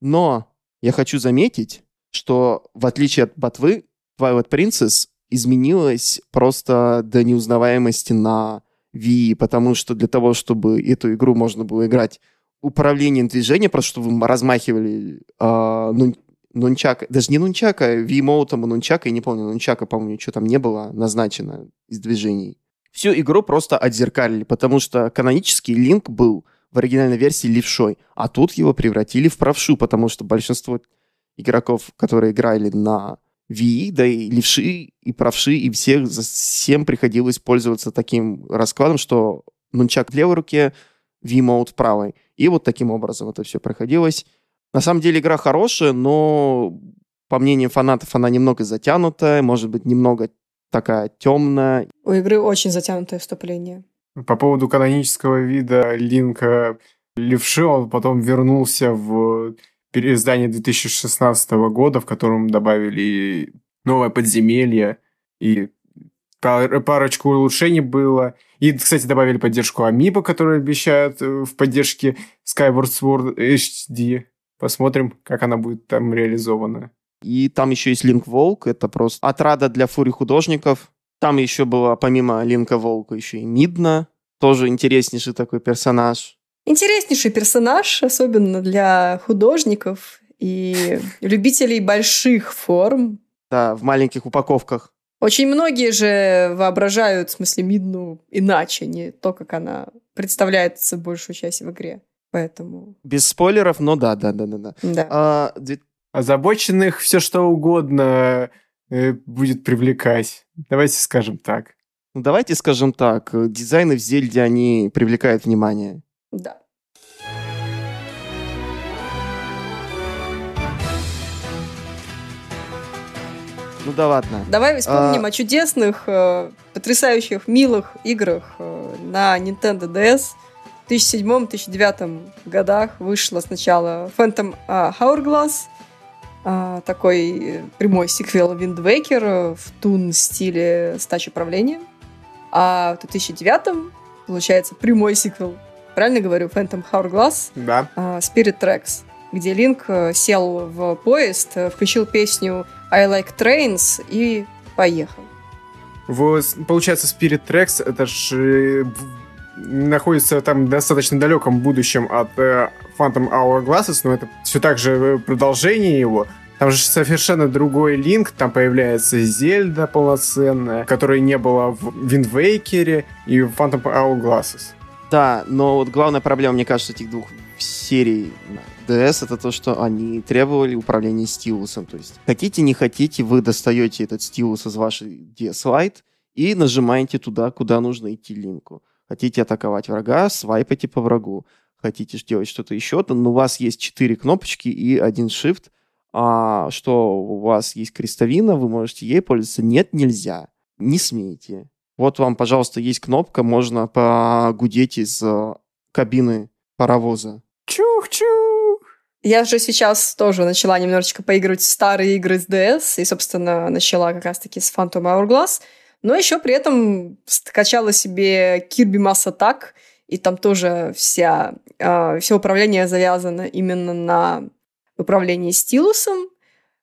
B: Но я хочу заметить, что в отличие от Ботвы, Twilight Princess изменилась просто до неузнаваемости на Wii, потому что для того, чтобы эту игру можно было играть управлением движения, просто чтобы вы размахивали э, нун, нунчак, даже не нунчака, Wii-моутом и нунчака, я не помню, нунчака, по-моему, ничего там не было назначено из движений. Всю игру просто отзеркалили, потому что канонический Линк был в оригинальной версии левшой, а тут его превратили в правшу, потому что большинство игроков, которые играли на Wii, да и левши, и правши, и всех, всем приходилось пользоваться таким раскладом, что нунчак в левой руке, В правой. И вот таким образом это все проходилось. На самом деле игра хорошая, но по мнению фанатов она немного затянутая, может быть, немного такая темная.
A: У игры очень затянутое вступление.
C: По поводу канонического вида Линка Левши, он потом вернулся в переиздание 2016 года, в котором добавили новое подземелье и парочку улучшений было. И, кстати, добавили поддержку Амиба, которую обещают э, в поддержке Skyward Sword HD. Посмотрим, как она будет там реализована.
B: И там еще есть Линк Волк, это просто отрада для фури художников. Там еще было, помимо Линка Волка, еще и Мидна, тоже интереснейший такой персонаж.
A: Интереснейший персонаж, особенно для художников и любителей больших форм.
B: Да, в маленьких упаковках.
A: Очень многие же воображают, в смысле, Мидну иначе, не то, как она представляется большую часть в игре. Поэтому...
B: Без спойлеров, но да, да, да, да. да.
A: да.
B: А,
C: Озабоченных все что угодно э, будет привлекать. Давайте скажем так.
B: Ну, давайте скажем так, дизайны в Зельде, они привлекают внимание.
A: Да.
B: Ну да ладно.
A: Давай вспомним а... о чудесных, э, потрясающих, милых играх э, на Nintendo DS. В 2007-2009 годах вышла сначала Phantom э, Hourglass, э, такой прямой сиквел Wind Waker в тун стиле стачи управления. А в 2009 получается прямой сиквел. Правильно говорю? Phantom Hourglass.
C: Да.
A: Э, Spirit Tracks где Линк э, сел в поезд, э, включил песню I Like Trains и поехал.
C: В, получается, Spirit Tracks это же находится там достаточно далеком будущем от э, Phantom Hourglasses, но это все так же продолжение его. Там же совершенно другой линк, там появляется Зельда полноценная, которой не было в Wind Waker и в Phantom Hourglasses.
B: Да, но вот главная проблема, мне кажется, этих двух серии DS, это то, что они требовали управления стилусом. То есть хотите, не хотите, вы достаете этот стилус из вашей DS Lite и нажимаете туда, куда нужно идти линку. Хотите атаковать врага, свайпайте по врагу. Хотите делать что-то еще, то ну, у вас есть четыре кнопочки и один shift. А что у вас есть крестовина, вы можете ей пользоваться. Нет, нельзя. Не смейте. Вот вам, пожалуйста, есть кнопка, можно погудеть из э, кабины паровоза.
C: Чух-чух!
A: Я же сейчас тоже начала немножечко поигрывать в старые игры с DS, и, собственно, начала как раз-таки с Phantom Hourglass, но еще при этом скачала себе Kirby Mass Attack, и там тоже вся, э, все управление завязано именно на управлении стилусом,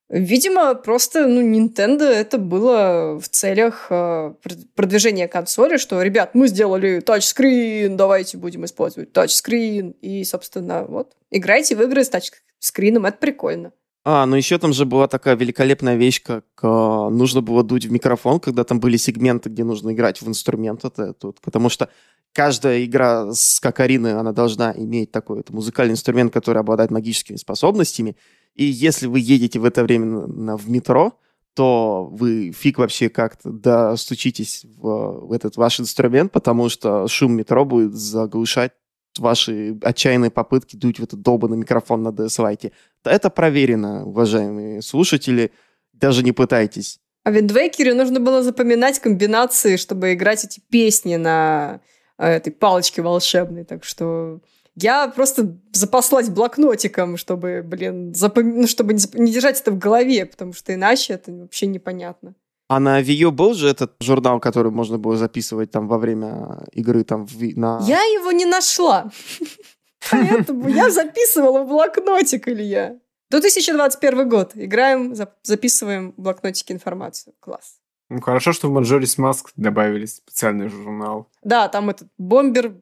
A: Видимо, просто, ну, Nintendo это было в целях э, продвижения консоли, что, ребят, мы сделали тачскрин, давайте будем использовать тачскрин. И, собственно, вот, играйте в игры с тачскрином, это прикольно.
B: А, ну еще там же была такая великолепная вещь, как э, нужно было дуть в микрофон, когда там были сегменты, где нужно играть в инструмент. Это тут, потому что каждая игра с Кокарины, она должна иметь такой музыкальный инструмент, который обладает магическими способностями. И если вы едете в это время на, в метро, то вы фиг вообще как-то достучитесь в, в этот ваш инструмент, потому что шум метро будет заглушать ваши отчаянные попытки дуть в этот долбанный микрофон на DS Это проверено, уважаемые слушатели. Даже не пытайтесь.
A: А Виндвейкере нужно было запоминать комбинации, чтобы играть эти песни на э, этой палочке волшебной. Так что я просто запаслась блокнотиком, чтобы, блин, запом... ну, чтобы не, не держать это в голове, потому что иначе это вообще непонятно.
B: А на Вио был же этот журнал, который можно было записывать там во время игры там в, на...
A: Я его не нашла. <laughs> Поэтому я записывала в блокнотик, Илья. 2021 год. Играем, записываем в блокнотике информацию. Класс.
C: Ну, хорошо, что в Majora's Mask добавили специальный журнал.
A: Да, там этот бомбер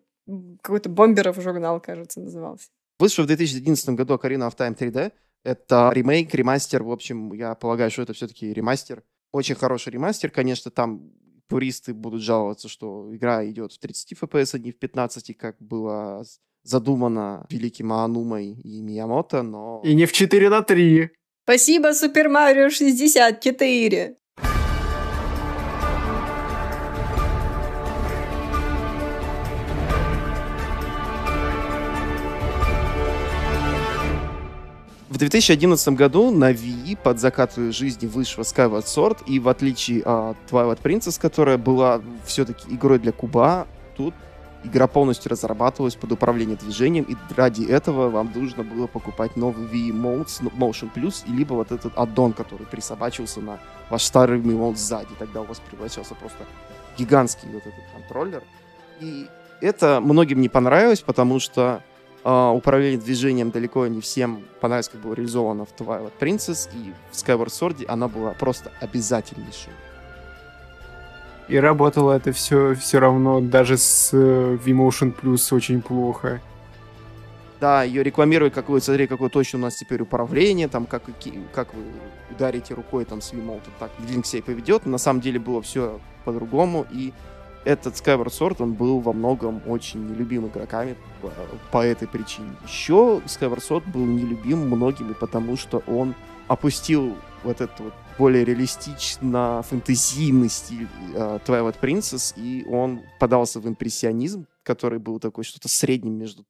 A: какой-то бомберов журнал, кажется, назывался.
B: Вышел в 2011 году Ocarina of Time 3D. Это ремейк, ремастер. В общем, я полагаю, что это все-таки ремастер. Очень хороший ремастер. Конечно, там туристы будут жаловаться, что игра идет в 30 FPS, а не в 15, как было задумано великим Аанумой и Миямото, но...
C: И не в 4 на 3.
A: Спасибо, Супер Марио 64.
B: В 2011 году на Wii под закат жизни вышла Skyward Sword, и в отличие от Twilight Princess, которая была все-таки игрой для куба, тут игра полностью разрабатывалась под управление движением, и ради этого вам нужно было покупать новый Wii Modes, Motion Plus, и либо вот этот аддон, который присобачился на ваш старый Wii Mode сзади. Тогда у вас превращался просто гигантский вот этот контроллер. И это многим не понравилось, потому что управление движением далеко не всем понравилось, как было реализовано в Twilight Princess, и в Skyward Sword она была просто обязательнейшей.
C: И работало это все все равно даже с V-Motion Plus очень плохо.
B: Да, ее рекламируют, как вы, смотри, какое точно у нас теперь управление, там, как, как вы ударите рукой там с V-Mode, так Link себя поведет. На самом деле было все по-другому, и этот Skyward Sword, он был во многом очень нелюбим игроками по, по этой причине. Еще Skyward Sword был нелюбим многими, потому что он опустил вот этот вот более реалистично фэнтезийный стиль э, Twilight Princess, и он подался в импрессионизм, который был такой что-то средним между э,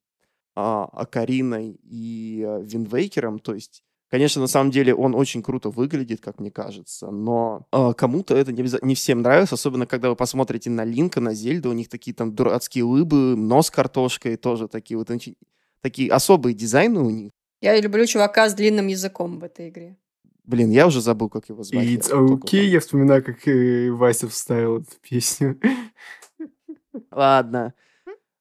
B: Акариной и э, Винвейкером, то есть Конечно, на самом деле он очень круто выглядит, как мне кажется, но э, кому-то это не, не всем нравится, особенно когда вы посмотрите на Линка, на Зельду, у них такие там дурацкие лыбы, нос картошкой, тоже такие вот очень, такие особые дизайны у них.
A: Я люблю чувака с длинным языком в этой игре.
B: Блин, я уже забыл, как его звать.
C: It's okay, я вспоминаю, как э, Вася вставил эту песню.
B: Ладно.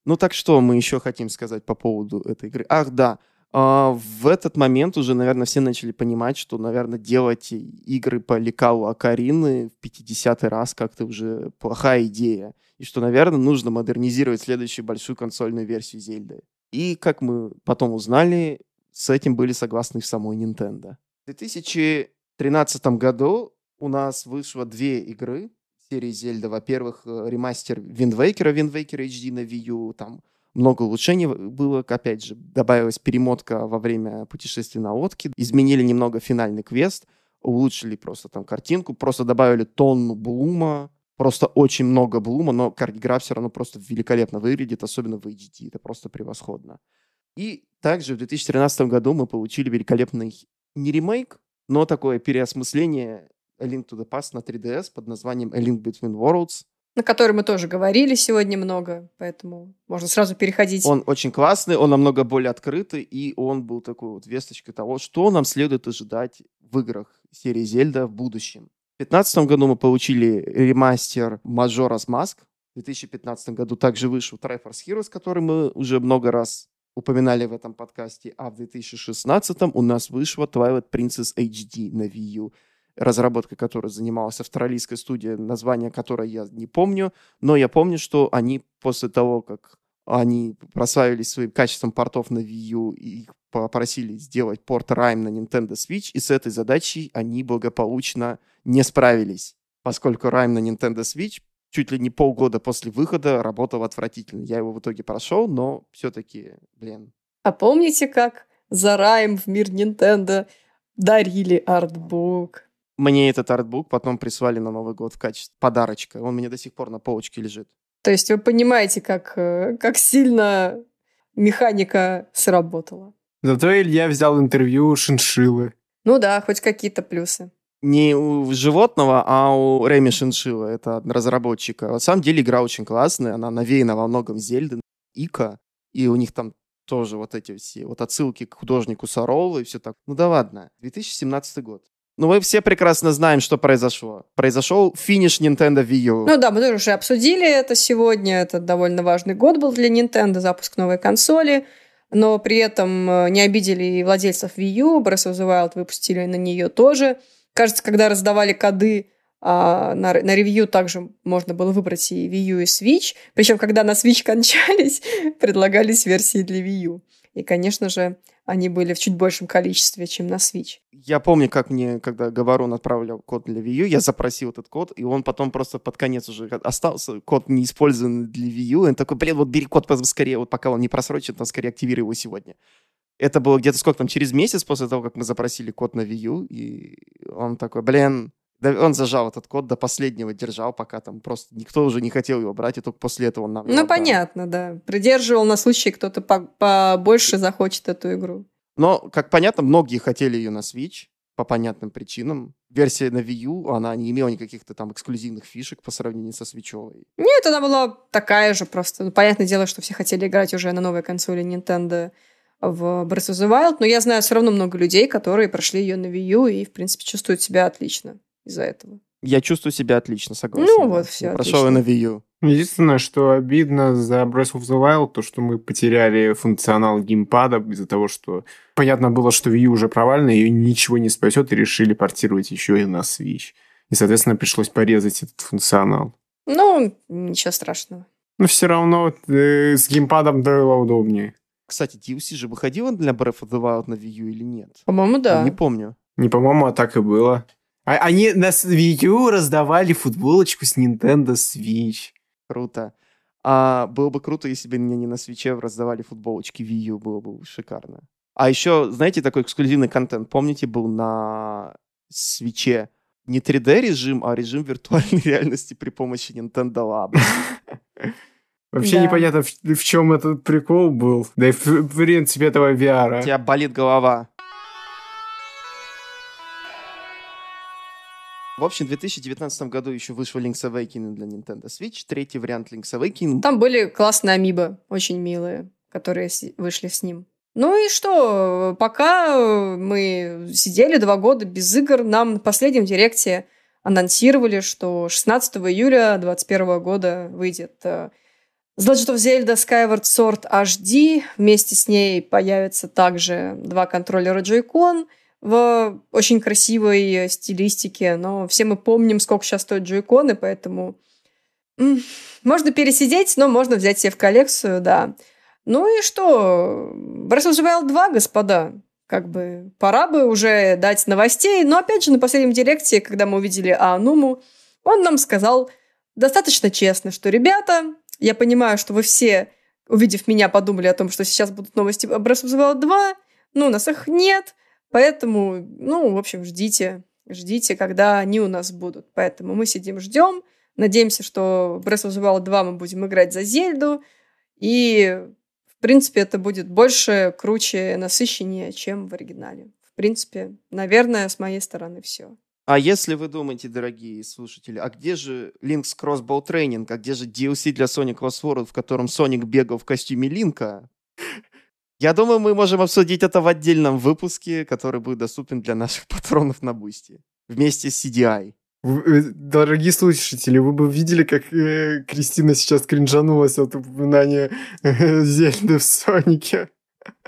B: Ну так что мы еще хотим сказать по поводу этой игры? Ах, да. А, в этот момент уже, наверное, все начали понимать, что, наверное, делать игры по лекалу Акарины в 50-й раз как-то уже плохая идея. И что, наверное, нужно модернизировать следующую большую консольную версию Зельды. И, как мы потом узнали, с этим были согласны в самой Nintendo. В 2013 году у нас вышло две игры серии Зельда. Во-первых, э, ремастер Wind Waker HD на Wii U, там много улучшений было. Опять же, добавилась перемотка во время путешествия на лодке. Изменили немного финальный квест. Улучшили просто там картинку. Просто добавили тонну блума. Просто очень много блума, но картграф все равно просто великолепно выглядит, особенно в HD. Это просто превосходно. И также в 2013 году мы получили великолепный не ремейк, но такое переосмысление A Link to the Past на 3DS под названием A Link Between Worlds
A: на который мы тоже говорили сегодня много, поэтому можно сразу переходить.
B: Он очень классный, он намного более открытый, и он был такой вот весточкой того, что нам следует ожидать в играх серии Зельда в будущем. В 2015 году мы получили ремастер Majora's Mask. В 2015 году также вышел Triforce Heroes, который мы уже много раз упоминали в этом подкасте. А в 2016 у нас вышла Twilight Princess HD на Wii U разработкой которой занималась австралийская студия, название которой я не помню, но я помню, что они после того, как они прославились своим качеством портов на Wii U и их попросили сделать порт Rime на Nintendo Switch, и с этой задачей они благополучно не справились, поскольку Rime на Nintendo Switch чуть ли не полгода после выхода работал отвратительно. Я его в итоге прошел, но все-таки, блин.
A: А помните, как за Rime в мир Nintendo дарили артбук?
B: Мне этот артбук потом прислали на Новый год в качестве подарочка. Он у меня до сих пор на полочке лежит.
A: То есть вы понимаете, как, э, как сильно механика сработала.
C: Зато Илья взял интервью у шиншиллы.
A: Ну да, хоть какие-то плюсы.
B: Не у животного, а у Реми Шиншилла, это разработчика. На самом деле игра очень классная, она навеяна во многом Зельды, Ика, и у них там тоже вот эти все вот отсылки к художнику Саролу и все так. Ну да ладно, 2017 год. Ну, мы все прекрасно знаем, что произошло. Произошел финиш Nintendo Wii U.
A: Ну да, мы тоже уже обсудили это сегодня. Это довольно важный год был для Nintendo, запуск новой консоли. Но при этом э, не обидели и владельцев Wii U. Breath of the Wild выпустили на нее тоже. Кажется, когда раздавали коды а, на, на ревью также можно было выбрать и Wii U, и Switch. Причем, когда на Switch кончались, <laughs> предлагались версии для Wii U. И, конечно же, они были в чуть большем количестве, чем на Switch.
B: Я помню, как мне, когда Говорон отправлял код для Wii U, я запросил этот код, и он потом просто под конец уже остался, код не использованный для Wii U, и он такой, блин, вот бери код скорее, вот пока он не просрочен, то скорее активируй его сегодня. Это было где-то сколько там, через месяц после того, как мы запросили код на Wii U, и он такой, блин, он зажал этот код, до последнего держал, пока там просто никто уже не хотел его брать, и только после этого он нам
A: Ну, понятно, да. Придерживал на случай, кто-то побольше захочет эту игру.
B: Но, как понятно, многие хотели ее на Switch по понятным причинам. Версия на Wii U, она не имела никаких-то там эксклюзивных фишек по сравнению со свечевой.
A: Нет, она была такая же просто. Ну, понятное дело, что все хотели играть уже на новой консоли Nintendo в Breath of the Wild, но я знаю все равно много людей, которые прошли ее на Wii U и, в принципе, чувствуют себя отлично из-за этого.
B: Я чувствую себя отлично, согласен.
A: Ну, вот все.
B: Прошел я на Wii U.
C: Единственное, что обидно за Breath of the Wild, то, что мы потеряли функционал геймпада из-за того, что понятно было, что Wii U уже провальна, ее ничего не спасет, и решили портировать еще и на Switch. И, соответственно, пришлось порезать этот функционал.
A: Ну, ничего страшного.
C: Но все равно э, с геймпадом было удобнее.
B: Кстати, DLC же выходила для Breath of the Wild на Wii U или нет?
A: По-моему, да.
B: Я не помню.
C: Не по-моему, а так и было. А, они на Wii U раздавали футболочку с Nintendo Switch.
B: Круто. А было бы круто, если бы мне не на свече раздавали футболочки Wii U, было бы шикарно. А еще, знаете, такой эксклюзивный контент, помните, был на свече не 3D режим, а режим виртуальной <laughs> реальности при помощи Nintendo Lab. <laughs>
C: Вообще да. непонятно, в, в чем этот прикол был. Да и в, в принципе этого VR.
B: У тебя болит голова. В общем, в 2019 году еще вышел Link's Awakening для Nintendo Switch, третий вариант Link's Awakening.
A: Там были классные амибо, очень милые, которые вышли с ним. Ну и что, пока мы сидели два года без игр, нам на последнем директе анонсировали, что 16 июля 2021 года выйдет uh, The Legend of Zelda Skyward Sword HD. Вместе с ней появятся также два контроллера Joy-Con — в очень красивой стилистике, но все мы помним, сколько сейчас стоят джойконы, поэтому можно пересидеть, но можно взять себе в коллекцию, да. Ну и что? Breath of the Wild 2, господа. Как бы пора бы уже дать новостей, но опять же на последнем директе, когда мы увидели Ануму, он нам сказал достаточно честно, что ребята, я понимаю, что вы все увидев меня, подумали о том, что сейчас будут новости о Breath of the Wild 2. Ну, у нас их нет, поэтому, ну, в общем, ждите. Ждите, когда они у нас будут. Поэтому мы сидим, ждем. Надеемся, что Breath of the Wild 2 мы будем играть за Зельду. И, в принципе, это будет больше, круче, насыщеннее, чем в оригинале. В принципе, наверное, с моей стороны все.
B: А если вы думаете, дорогие слушатели, а где же Link's Crossbow Training, а где же DLC для Sonic Lost World, в котором Соник бегал в костюме Линка? Я думаю, мы можем обсудить это в отдельном выпуске, который будет доступен для наших <laughs> патронов на Boosty. Вместе с CD-i.
C: Э, Дорогие слушатели, вы бы видели, как э, Кристина сейчас кринжанулась от упоминания э, <laughs> Зельды в Сонике.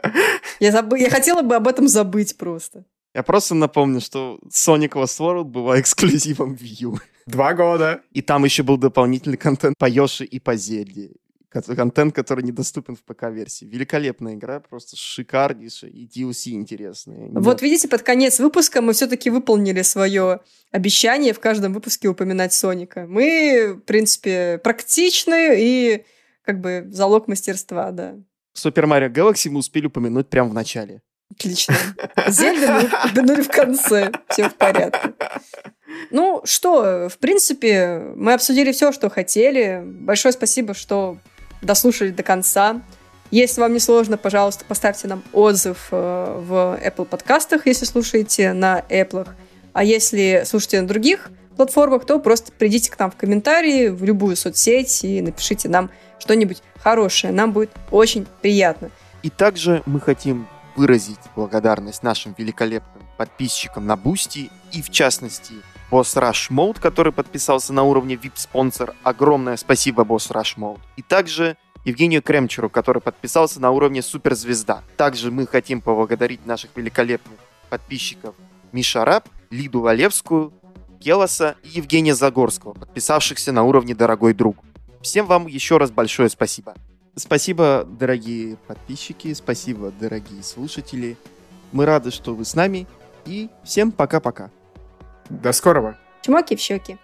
C: <laughs>
A: Я, забы- я хотела бы об этом забыть просто.
B: Я просто напомню, что Sonic Lost World была эксклюзивом Wii U.
C: Два года.
B: И там еще был дополнительный контент по Йоши и по Зельде. Кон- Контент, который недоступен в ПК-версии. Великолепная игра, просто шикарнейшая. И DLC интересные.
A: Вот видите, под конец выпуска мы все-таки выполнили свое обещание в каждом выпуске упоминать Соника. Мы, в принципе, практичны и как бы залог мастерства, да.
B: Супер Марио Galaxy мы успели упомянуть прямо в начале.
A: Отлично. <laughs> Зельду мы упомянули в конце. Все в порядке. Ну что, в принципе, мы обсудили все, что хотели. Большое спасибо, что дослушали до конца. Если вам не сложно, пожалуйста, поставьте нам отзыв э, в Apple подкастах, если слушаете на Apple. А если слушаете на других платформах, то просто придите к нам в комментарии, в любую соцсеть и напишите нам что-нибудь хорошее. Нам будет очень приятно.
B: И также мы хотим выразить благодарность нашим великолепным подписчикам на Boosty и, в частности, Boss Rush Mode, который подписался на уровне VIP-спонсор. Огромное спасибо, Boss Rush Mode. И также Евгению Кремчеру, который подписался на уровне Суперзвезда. Также мы хотим поблагодарить наших великолепных подписчиков Миша Раб, Лиду Валевскую, Келоса и Евгения Загорского, подписавшихся на уровне Дорогой друг. Всем вам еще раз большое спасибо. Спасибо, дорогие подписчики, спасибо, дорогие слушатели. Мы рады, что вы с нами. И всем пока-пока.
C: До скорого.
A: Чмоки в щеки.